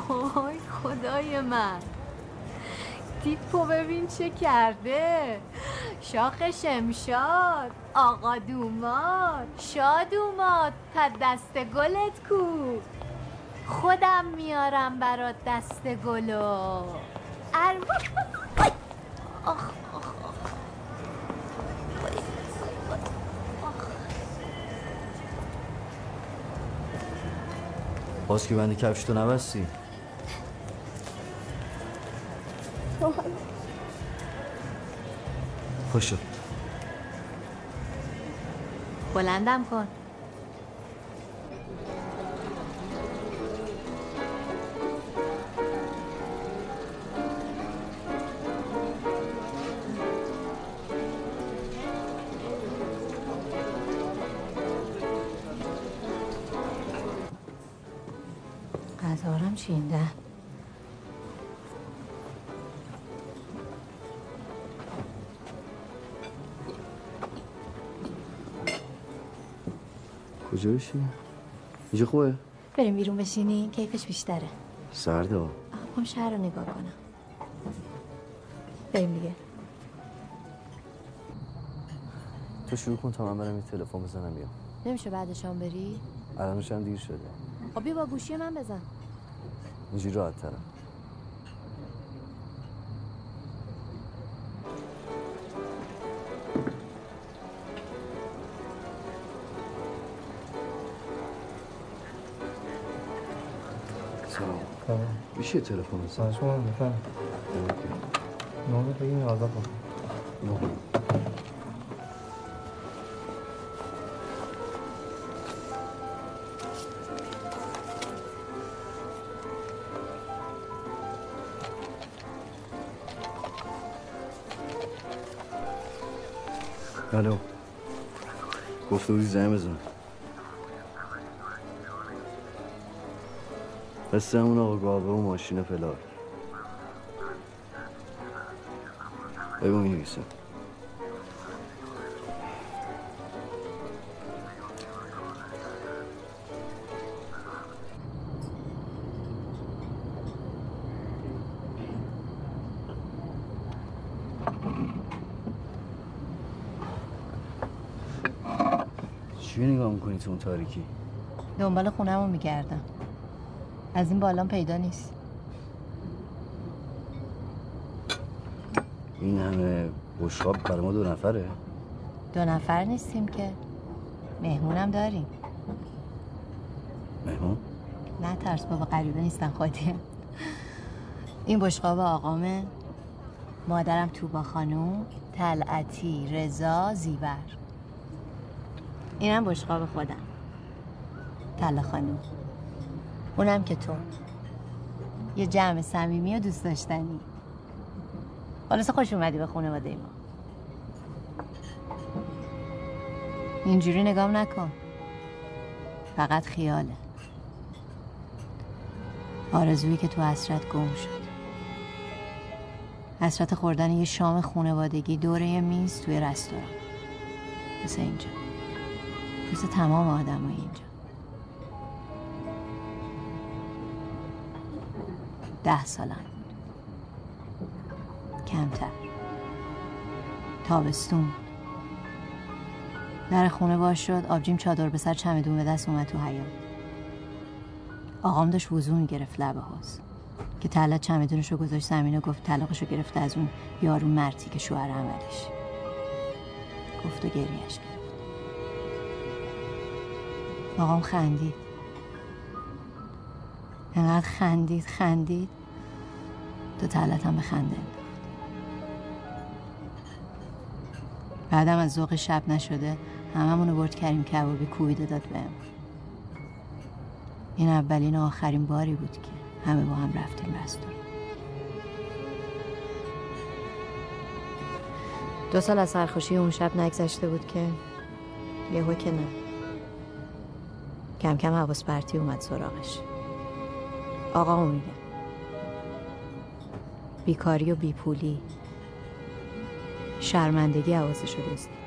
وای خدای من. تیپو ببین چه کرده. شاخ شمشاد آقا دوماد شادوماد تا دست گلت کو. خودم میارم برات دست گلو. اروا. آخ آخ باز که بندی کفش تو نبستی. خوش شد. بلندم کن. غذارم چینده. کجا بشی؟ اینجا خوبه؟ بریم بیرون بشینی کیفش بیشتره. سرده؟ ها. آقا شهر رو نگاه کنم. بریم دیگه. تو شروع کن تا من برم یه تلفن بزنم بیام نمیشه بعدشان بری؟ الانش هم دیر شده. خب بیا با گوشی من بزن. اینجوری راحت ترم. میشه تلفن بزن شما بفهم نامه بگیم آزاد کن الو گفته بودی زنگ بزن. قصه همون آقا گاوه و ماشین فلاک بگو می نویسم چی نگاه می‌کنی تو اون تاریکی؟ دنبال خونم میگردم. از این بالام پیدا نیست. این همه بشقاب برای ما دو نفره؟ دو نفر نیستیم که. مهمونم داریم. مهمون؟ نه ترس بابا غریبه نیستن خودی این بشقاب آقامه مادرم توبا خانوم تلعتی رضا زیور. اینم بشقاب خودم. تله خانوم. اونم که تو. یه جمع صمیمی و دوست داشتنی. خلاصه خوش اومدی به خانواده ما. اینجوری نگام نکن. فقط خیاله. آرزویی که تو حسرت گم شد. حسرت خوردن یه شام خونوادگی دور یه میز توی رستوران. مثل اینجا. مثل تمام آدم اینجا. ده سالم. کمتر. تابستون. در خونه باز شد آبجیم چادر به سر چمدون به دست اومد تو حیات آقام داشت وضو می‌گرفت لبه هاست. که تلت چمدونش رو گذاشت زمین و گفت طلاقش رو گرفته از اون یارو مرتی که شوهر عملش. گفت و گریهش گرفت آقام خندید. انقدر خندید خندید. تو تلت هم به خنده انداخت بعدم از ذوق شب نشده هممونو برد کریم کبابی کوبیده داد بهم. این اولین و آخرین باری بود که همه با هم رفتیم رستوران. دو سال از سرخوشی اون شب نگذشته بود که یهو که نه. کم کم حواس پرتی اومد سراغش. آقا میگه. بیکاری و بیپولی. شرمندگی حواسش رو دزدید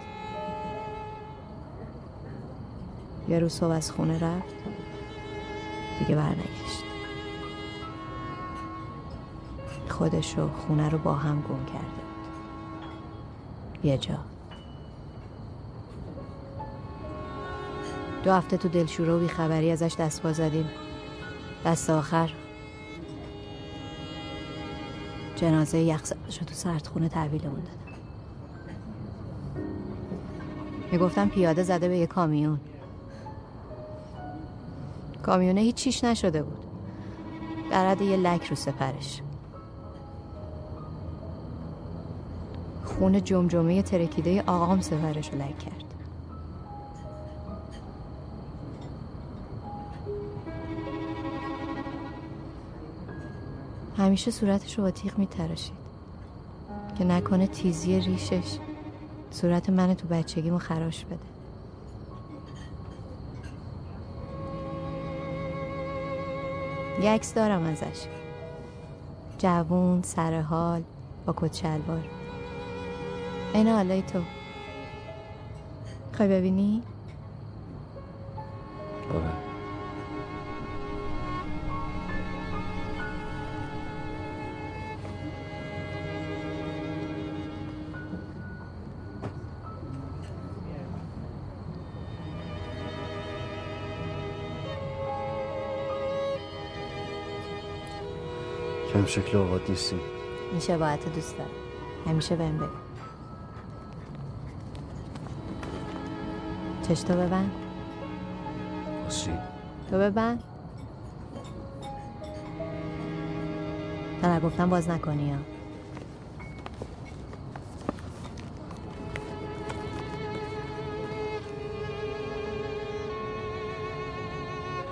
یه روز صبح از خونه رفت دیگه برنگشت. خودش و خونه رو با هم گم کرده بود. یه جا. دو هفته تو دلشوره و بیخبری ازش دست زدیم. دست آخر جنازه یخزدش رو تو سردخونه تحویلمون دادم می‌گفتم پیاده زده به یه کامیون. کامیونه هیچ چیش نشده بود. در حد یه لک رو سپرش. خون جمجمه ترکیده آقام سپرش رو لک کرد. همیشه صورتش رو با تیغ میتراشید. که نکنه تیزی ریشش صورت من تو بچگیمو خراش بده. یه عکس دارم ازش. جوون سر حال با کت شلوار. این حالای تو. خواهی ببینی؟ کم شکل اوقات نیستیم. این شباهت دوست دارم. همیشه بهم بگو. چش تو ببند. باشی تو ببند. تا نگفتم باز نکنی ها.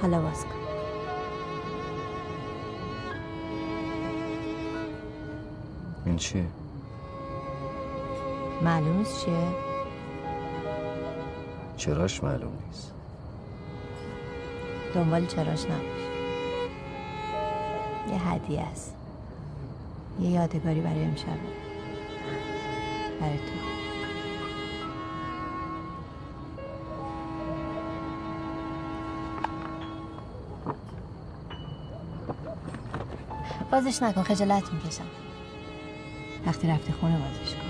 حالا باز کن. چیه؟ معلوم نیست چیه؟ چراش معلوم نیست. دنبال چراش نباش. یه هدیه است یه یادگاری برای امشب. برای تو. بازش نکن خجالت می‌کشم. وقتی رفتی خونه بازش کن.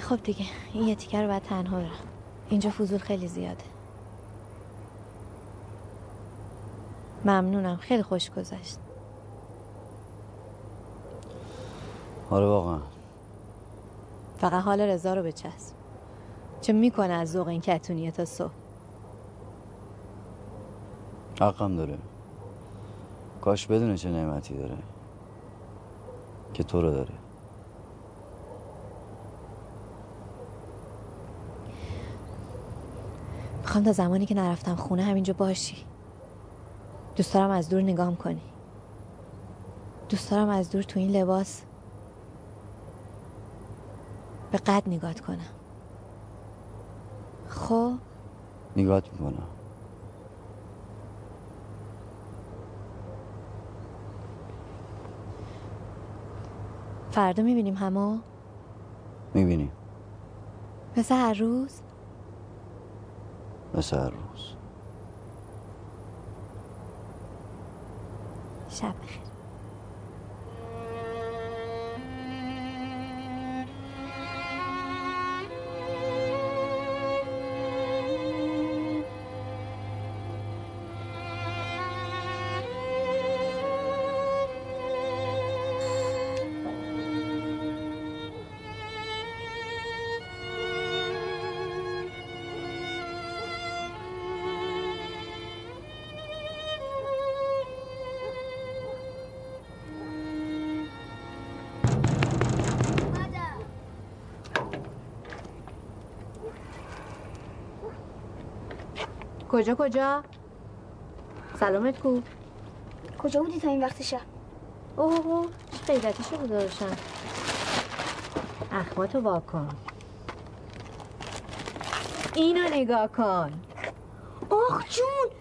خب دیگه این یه تیکه رو باید تنها برم. اینجا فضول خیلی زیاده. ممنونم. خیلی خوش گذشت. آره واقعا. فقط حال رضا رو بچسب. چه می‌کنه از ذوق این کتونیه تا صبح؟ حقم داره. کاش بدونه چه نعمتی داره. که تو رو داره. می‌خوام تا زمانی که نرفتم خونه همینجا باشی. دوست دارم از دور نگام کنی. دوست دارم از دور تو این لباس به قد نگات کنم. خب؟ نگات می‌کنم. فردا می‌بینیم همو؟ می‌بینی مثل هر روز؟ مثل هر روز. کجا کجا؟ سلامت کو. کجا بودی تا این وقت شب؟ اوه اوه چه غیرتی شده داشتم اخماتو واکن اینو نگاه کن. آخ جون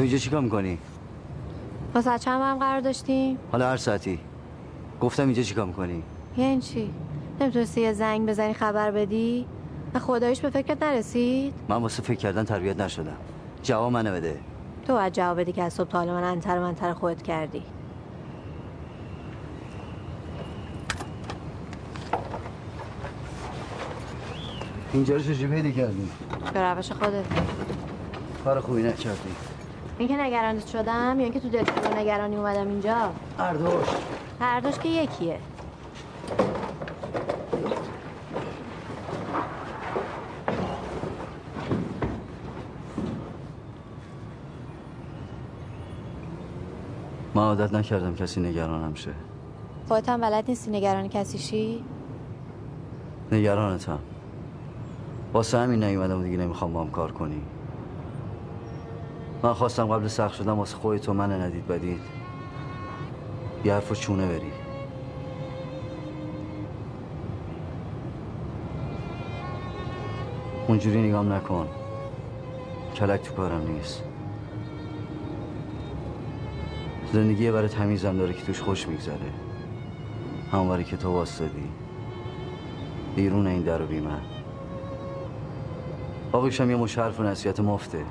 تو اینجا چیکار می‌کنی؟ با ساعت چند هم قرار داشتیم؟ حالا هر ساعتی گفتم اینجا چیکار می‌کنی؟ یعنی چی؟ نمی‌تونستی یه زنگ بزنی خبر بدی؟ و خدایش به فکرت نرسید؟ من واسه فکر کردن تربیت نشدم جواب منو بده تو باید جواب بدی که از صبح تا حالا من انتر و منتر خودت کردی اینجا رو چجوری پیدا کردی؟ به روش خودت کار خوبی نکردی این که نگرانت شدم یا اینکه تو دلت نگرانی اومدم اینجا؟ هر دوش هر دوش که یکیه. من عادت نکردم کسی نگرانم شه. خودت هم بلد نیستی نگران کسی شی؟ نگرانتم. واسه همین نیومدم و دیگه نمی‌خوام با هم کار کنی. من خواستم قبل سخت شدم واسه خودت و من ندید بدید. یه حرف چونه بری. اونجوری نگام نکن. کلک تو کارم نیست. زندگی برای تمیزم داره که توش خوش میگذره. همون برای که تو واسدی بیرون این در و بی من باقیشم یه مشرف و نصیحت مفته.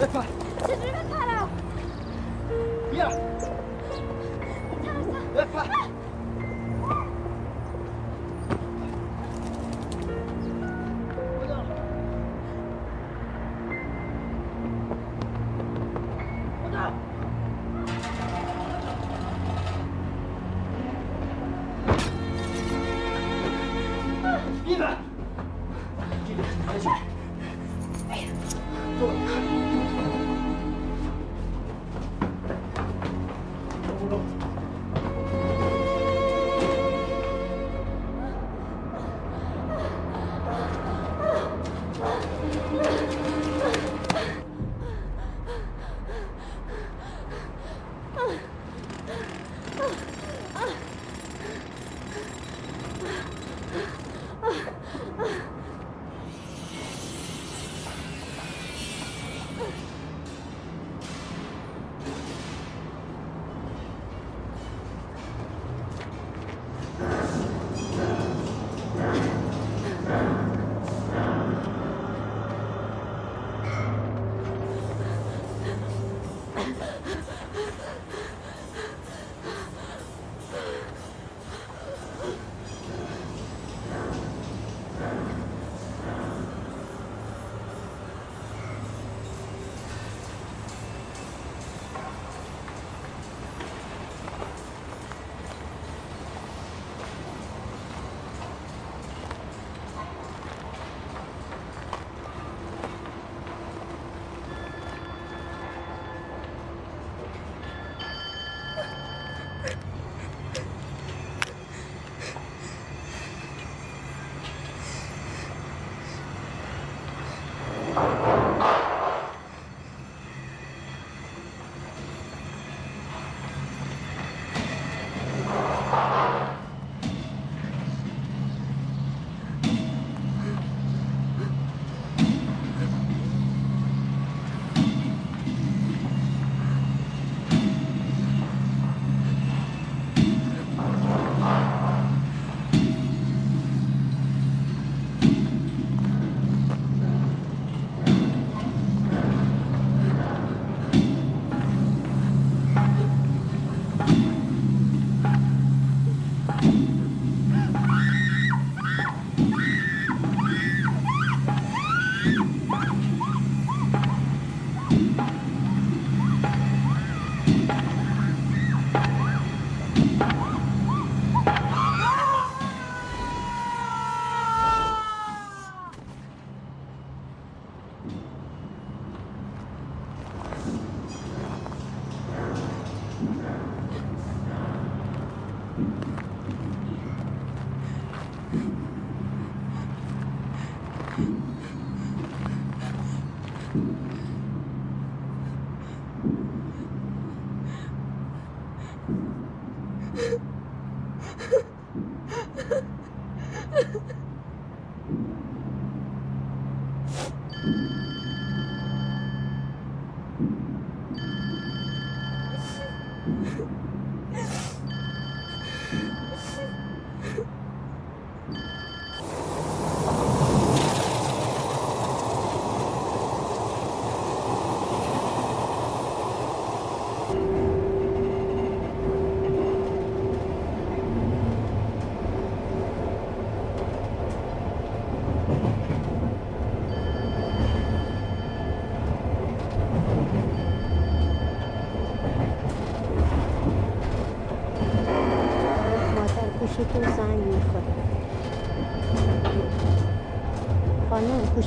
بپر چجوری بپرم بیا بپر بیا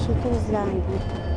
خانم گوشیتون زنگ می‌خوره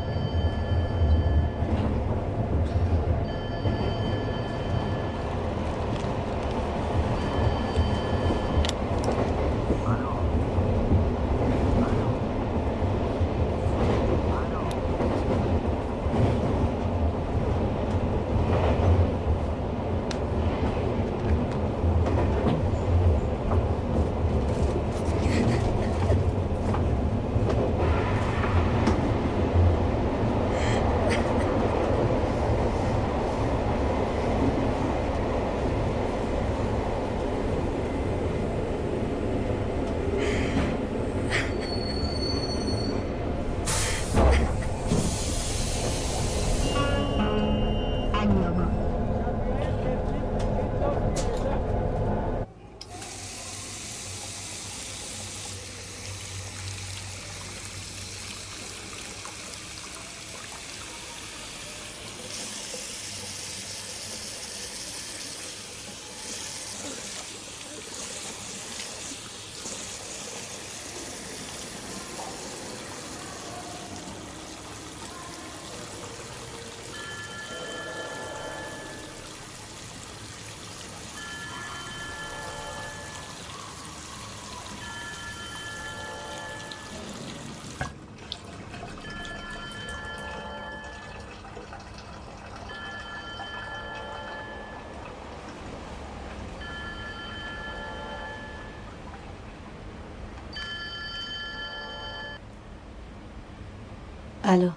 الو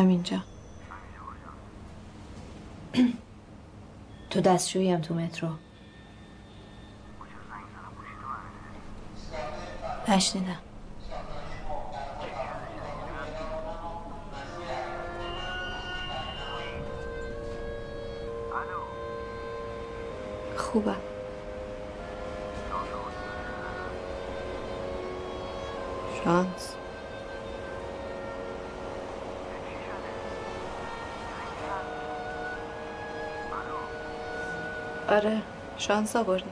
همینجا تو دستشوییم تو مترو. نشنیدم آره شانس آوردی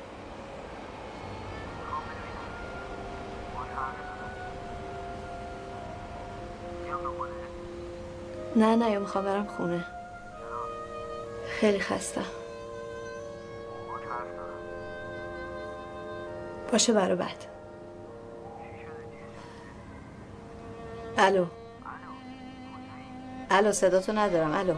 نه نه یا می‌خوام برم خونه. خیلی خستم باشه برای بعد. الو. الو صداتو ندارم. الو.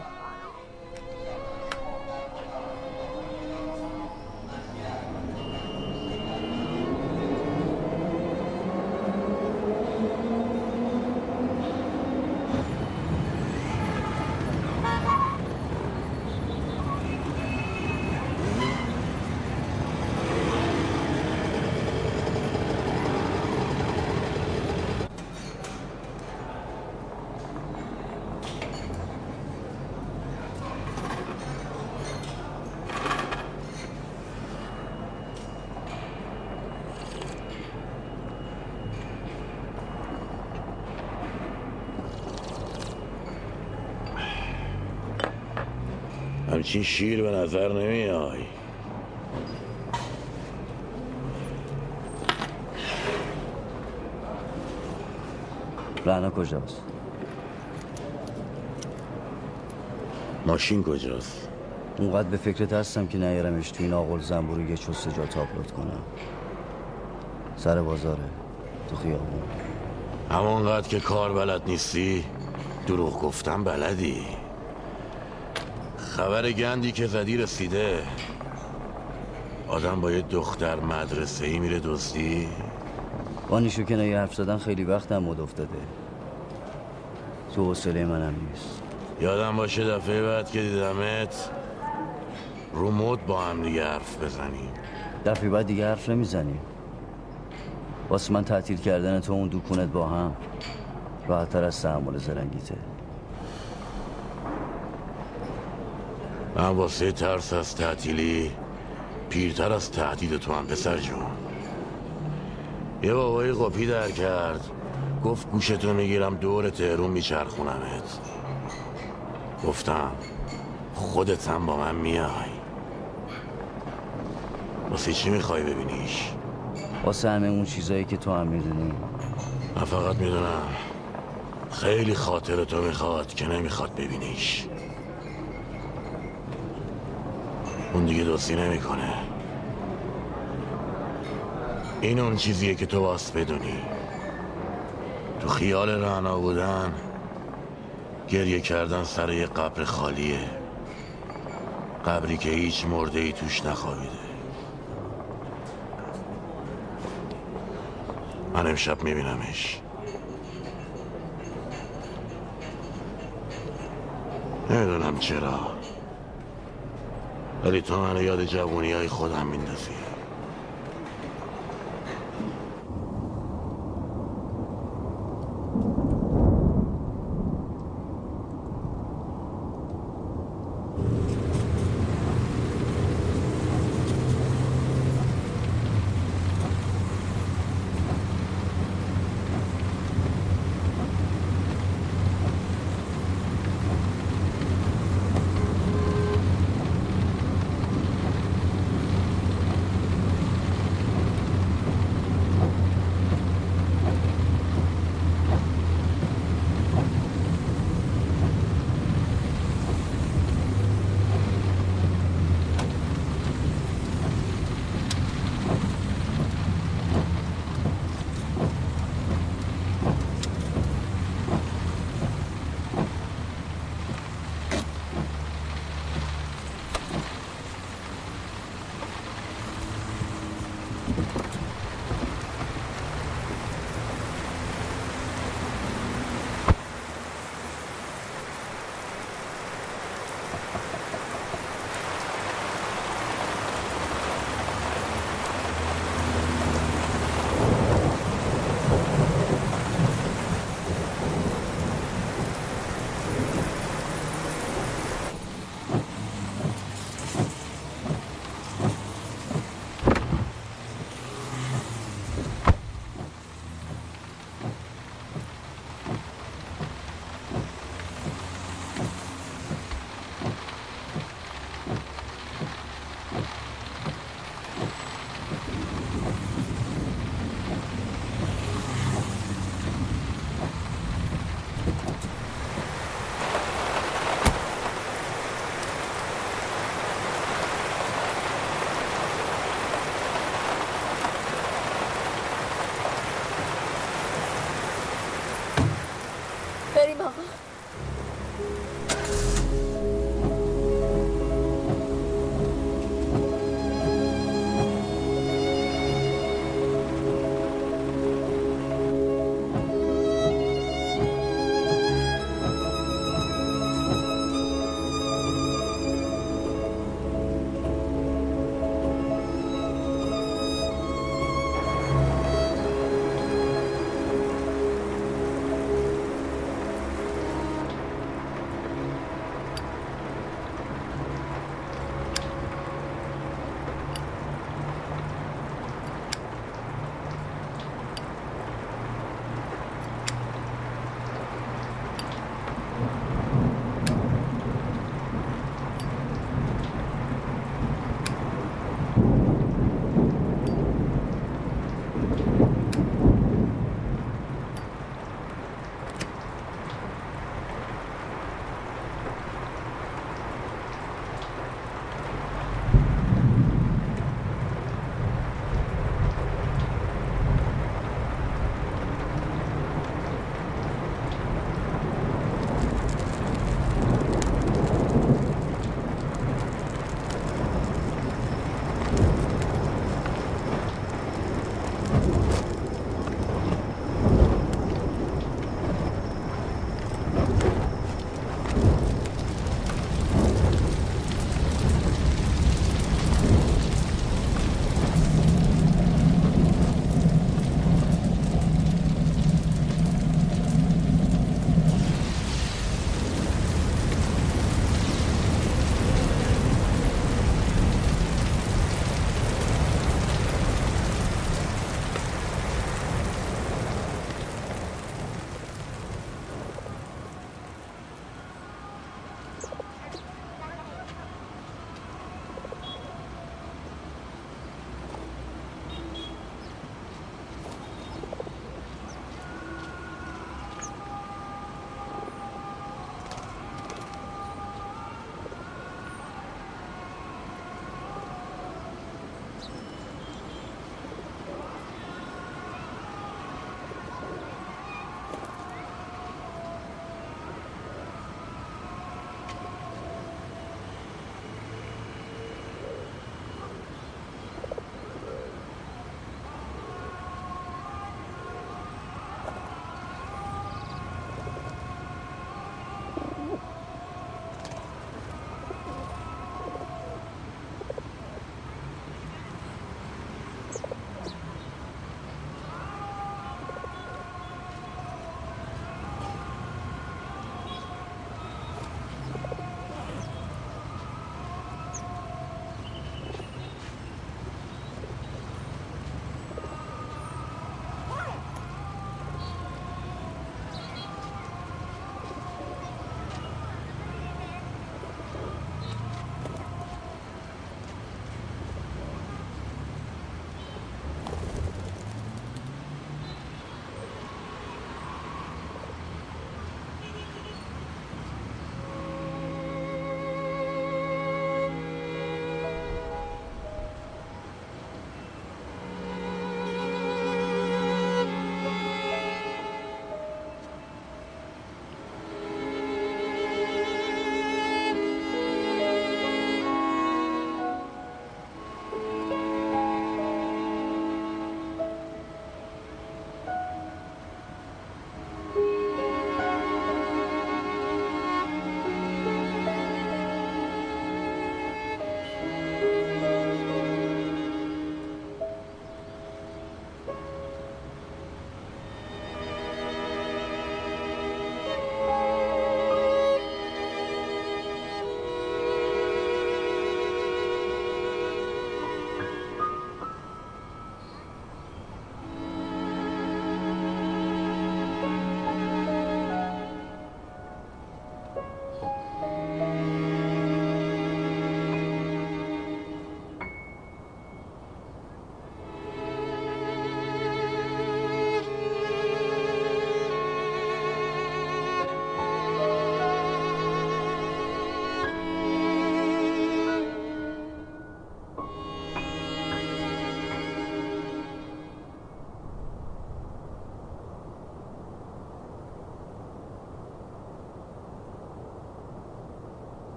همچین شیر به نظر نمیای. رعنا کجاست؟ ماشین کجاست؟ اونقدر به فکرت هستم که نیارمش تو این آقل زنبورو یه چست جا تاپلوت کنم. سر بازاره تو خیابون. همانقدر که کار بلد نیستی دروغ گفتم بلدی. خبر گندی که زدی رسیده. آدم با یه دختر مدرسه ای میره دزدی. با نیشو که نگه حرف زدن خیلی وقت هم مد افتاده. تو حوصله منم نیست. یادم باشه دفعه بعد که دیدمت رو مد با هم دیگه حرف بزنیم. دفعه بعد دیگه حرف نمی‌زنیم. واسه من تعطیل کردن تو اون دوکونت با هم راحتتر از تحمل زرنگیته. من واسه ترس از تعطیلی پیرتر از تهدید تو هم پسر جون. یه بابای قپی در کرد. گفت گوشتو می‌گیرم دور تهرون میچرخونمت. گفتم خودت هم با من میای. واسه چی می‌خوای ببینیش؟ واسه همه اون چیزایی که تو هم می‌دونی. من فقط می‌دونم خیلی خاطر تو می‌خواد که نمی‌خواد ببینیش. اون دیگه دوستی نمی‌کنه. این اون چیزیه که تو واس بدونی. تو خیال رعنا بودن گریه کردن سر یه قبر خالیه. قبری که هیچ مرده ای توش نخوابیده. من امشب میبینمش. نمی‌دونم چرا. ولی تو منو یاد جوونی های خودم میندازی.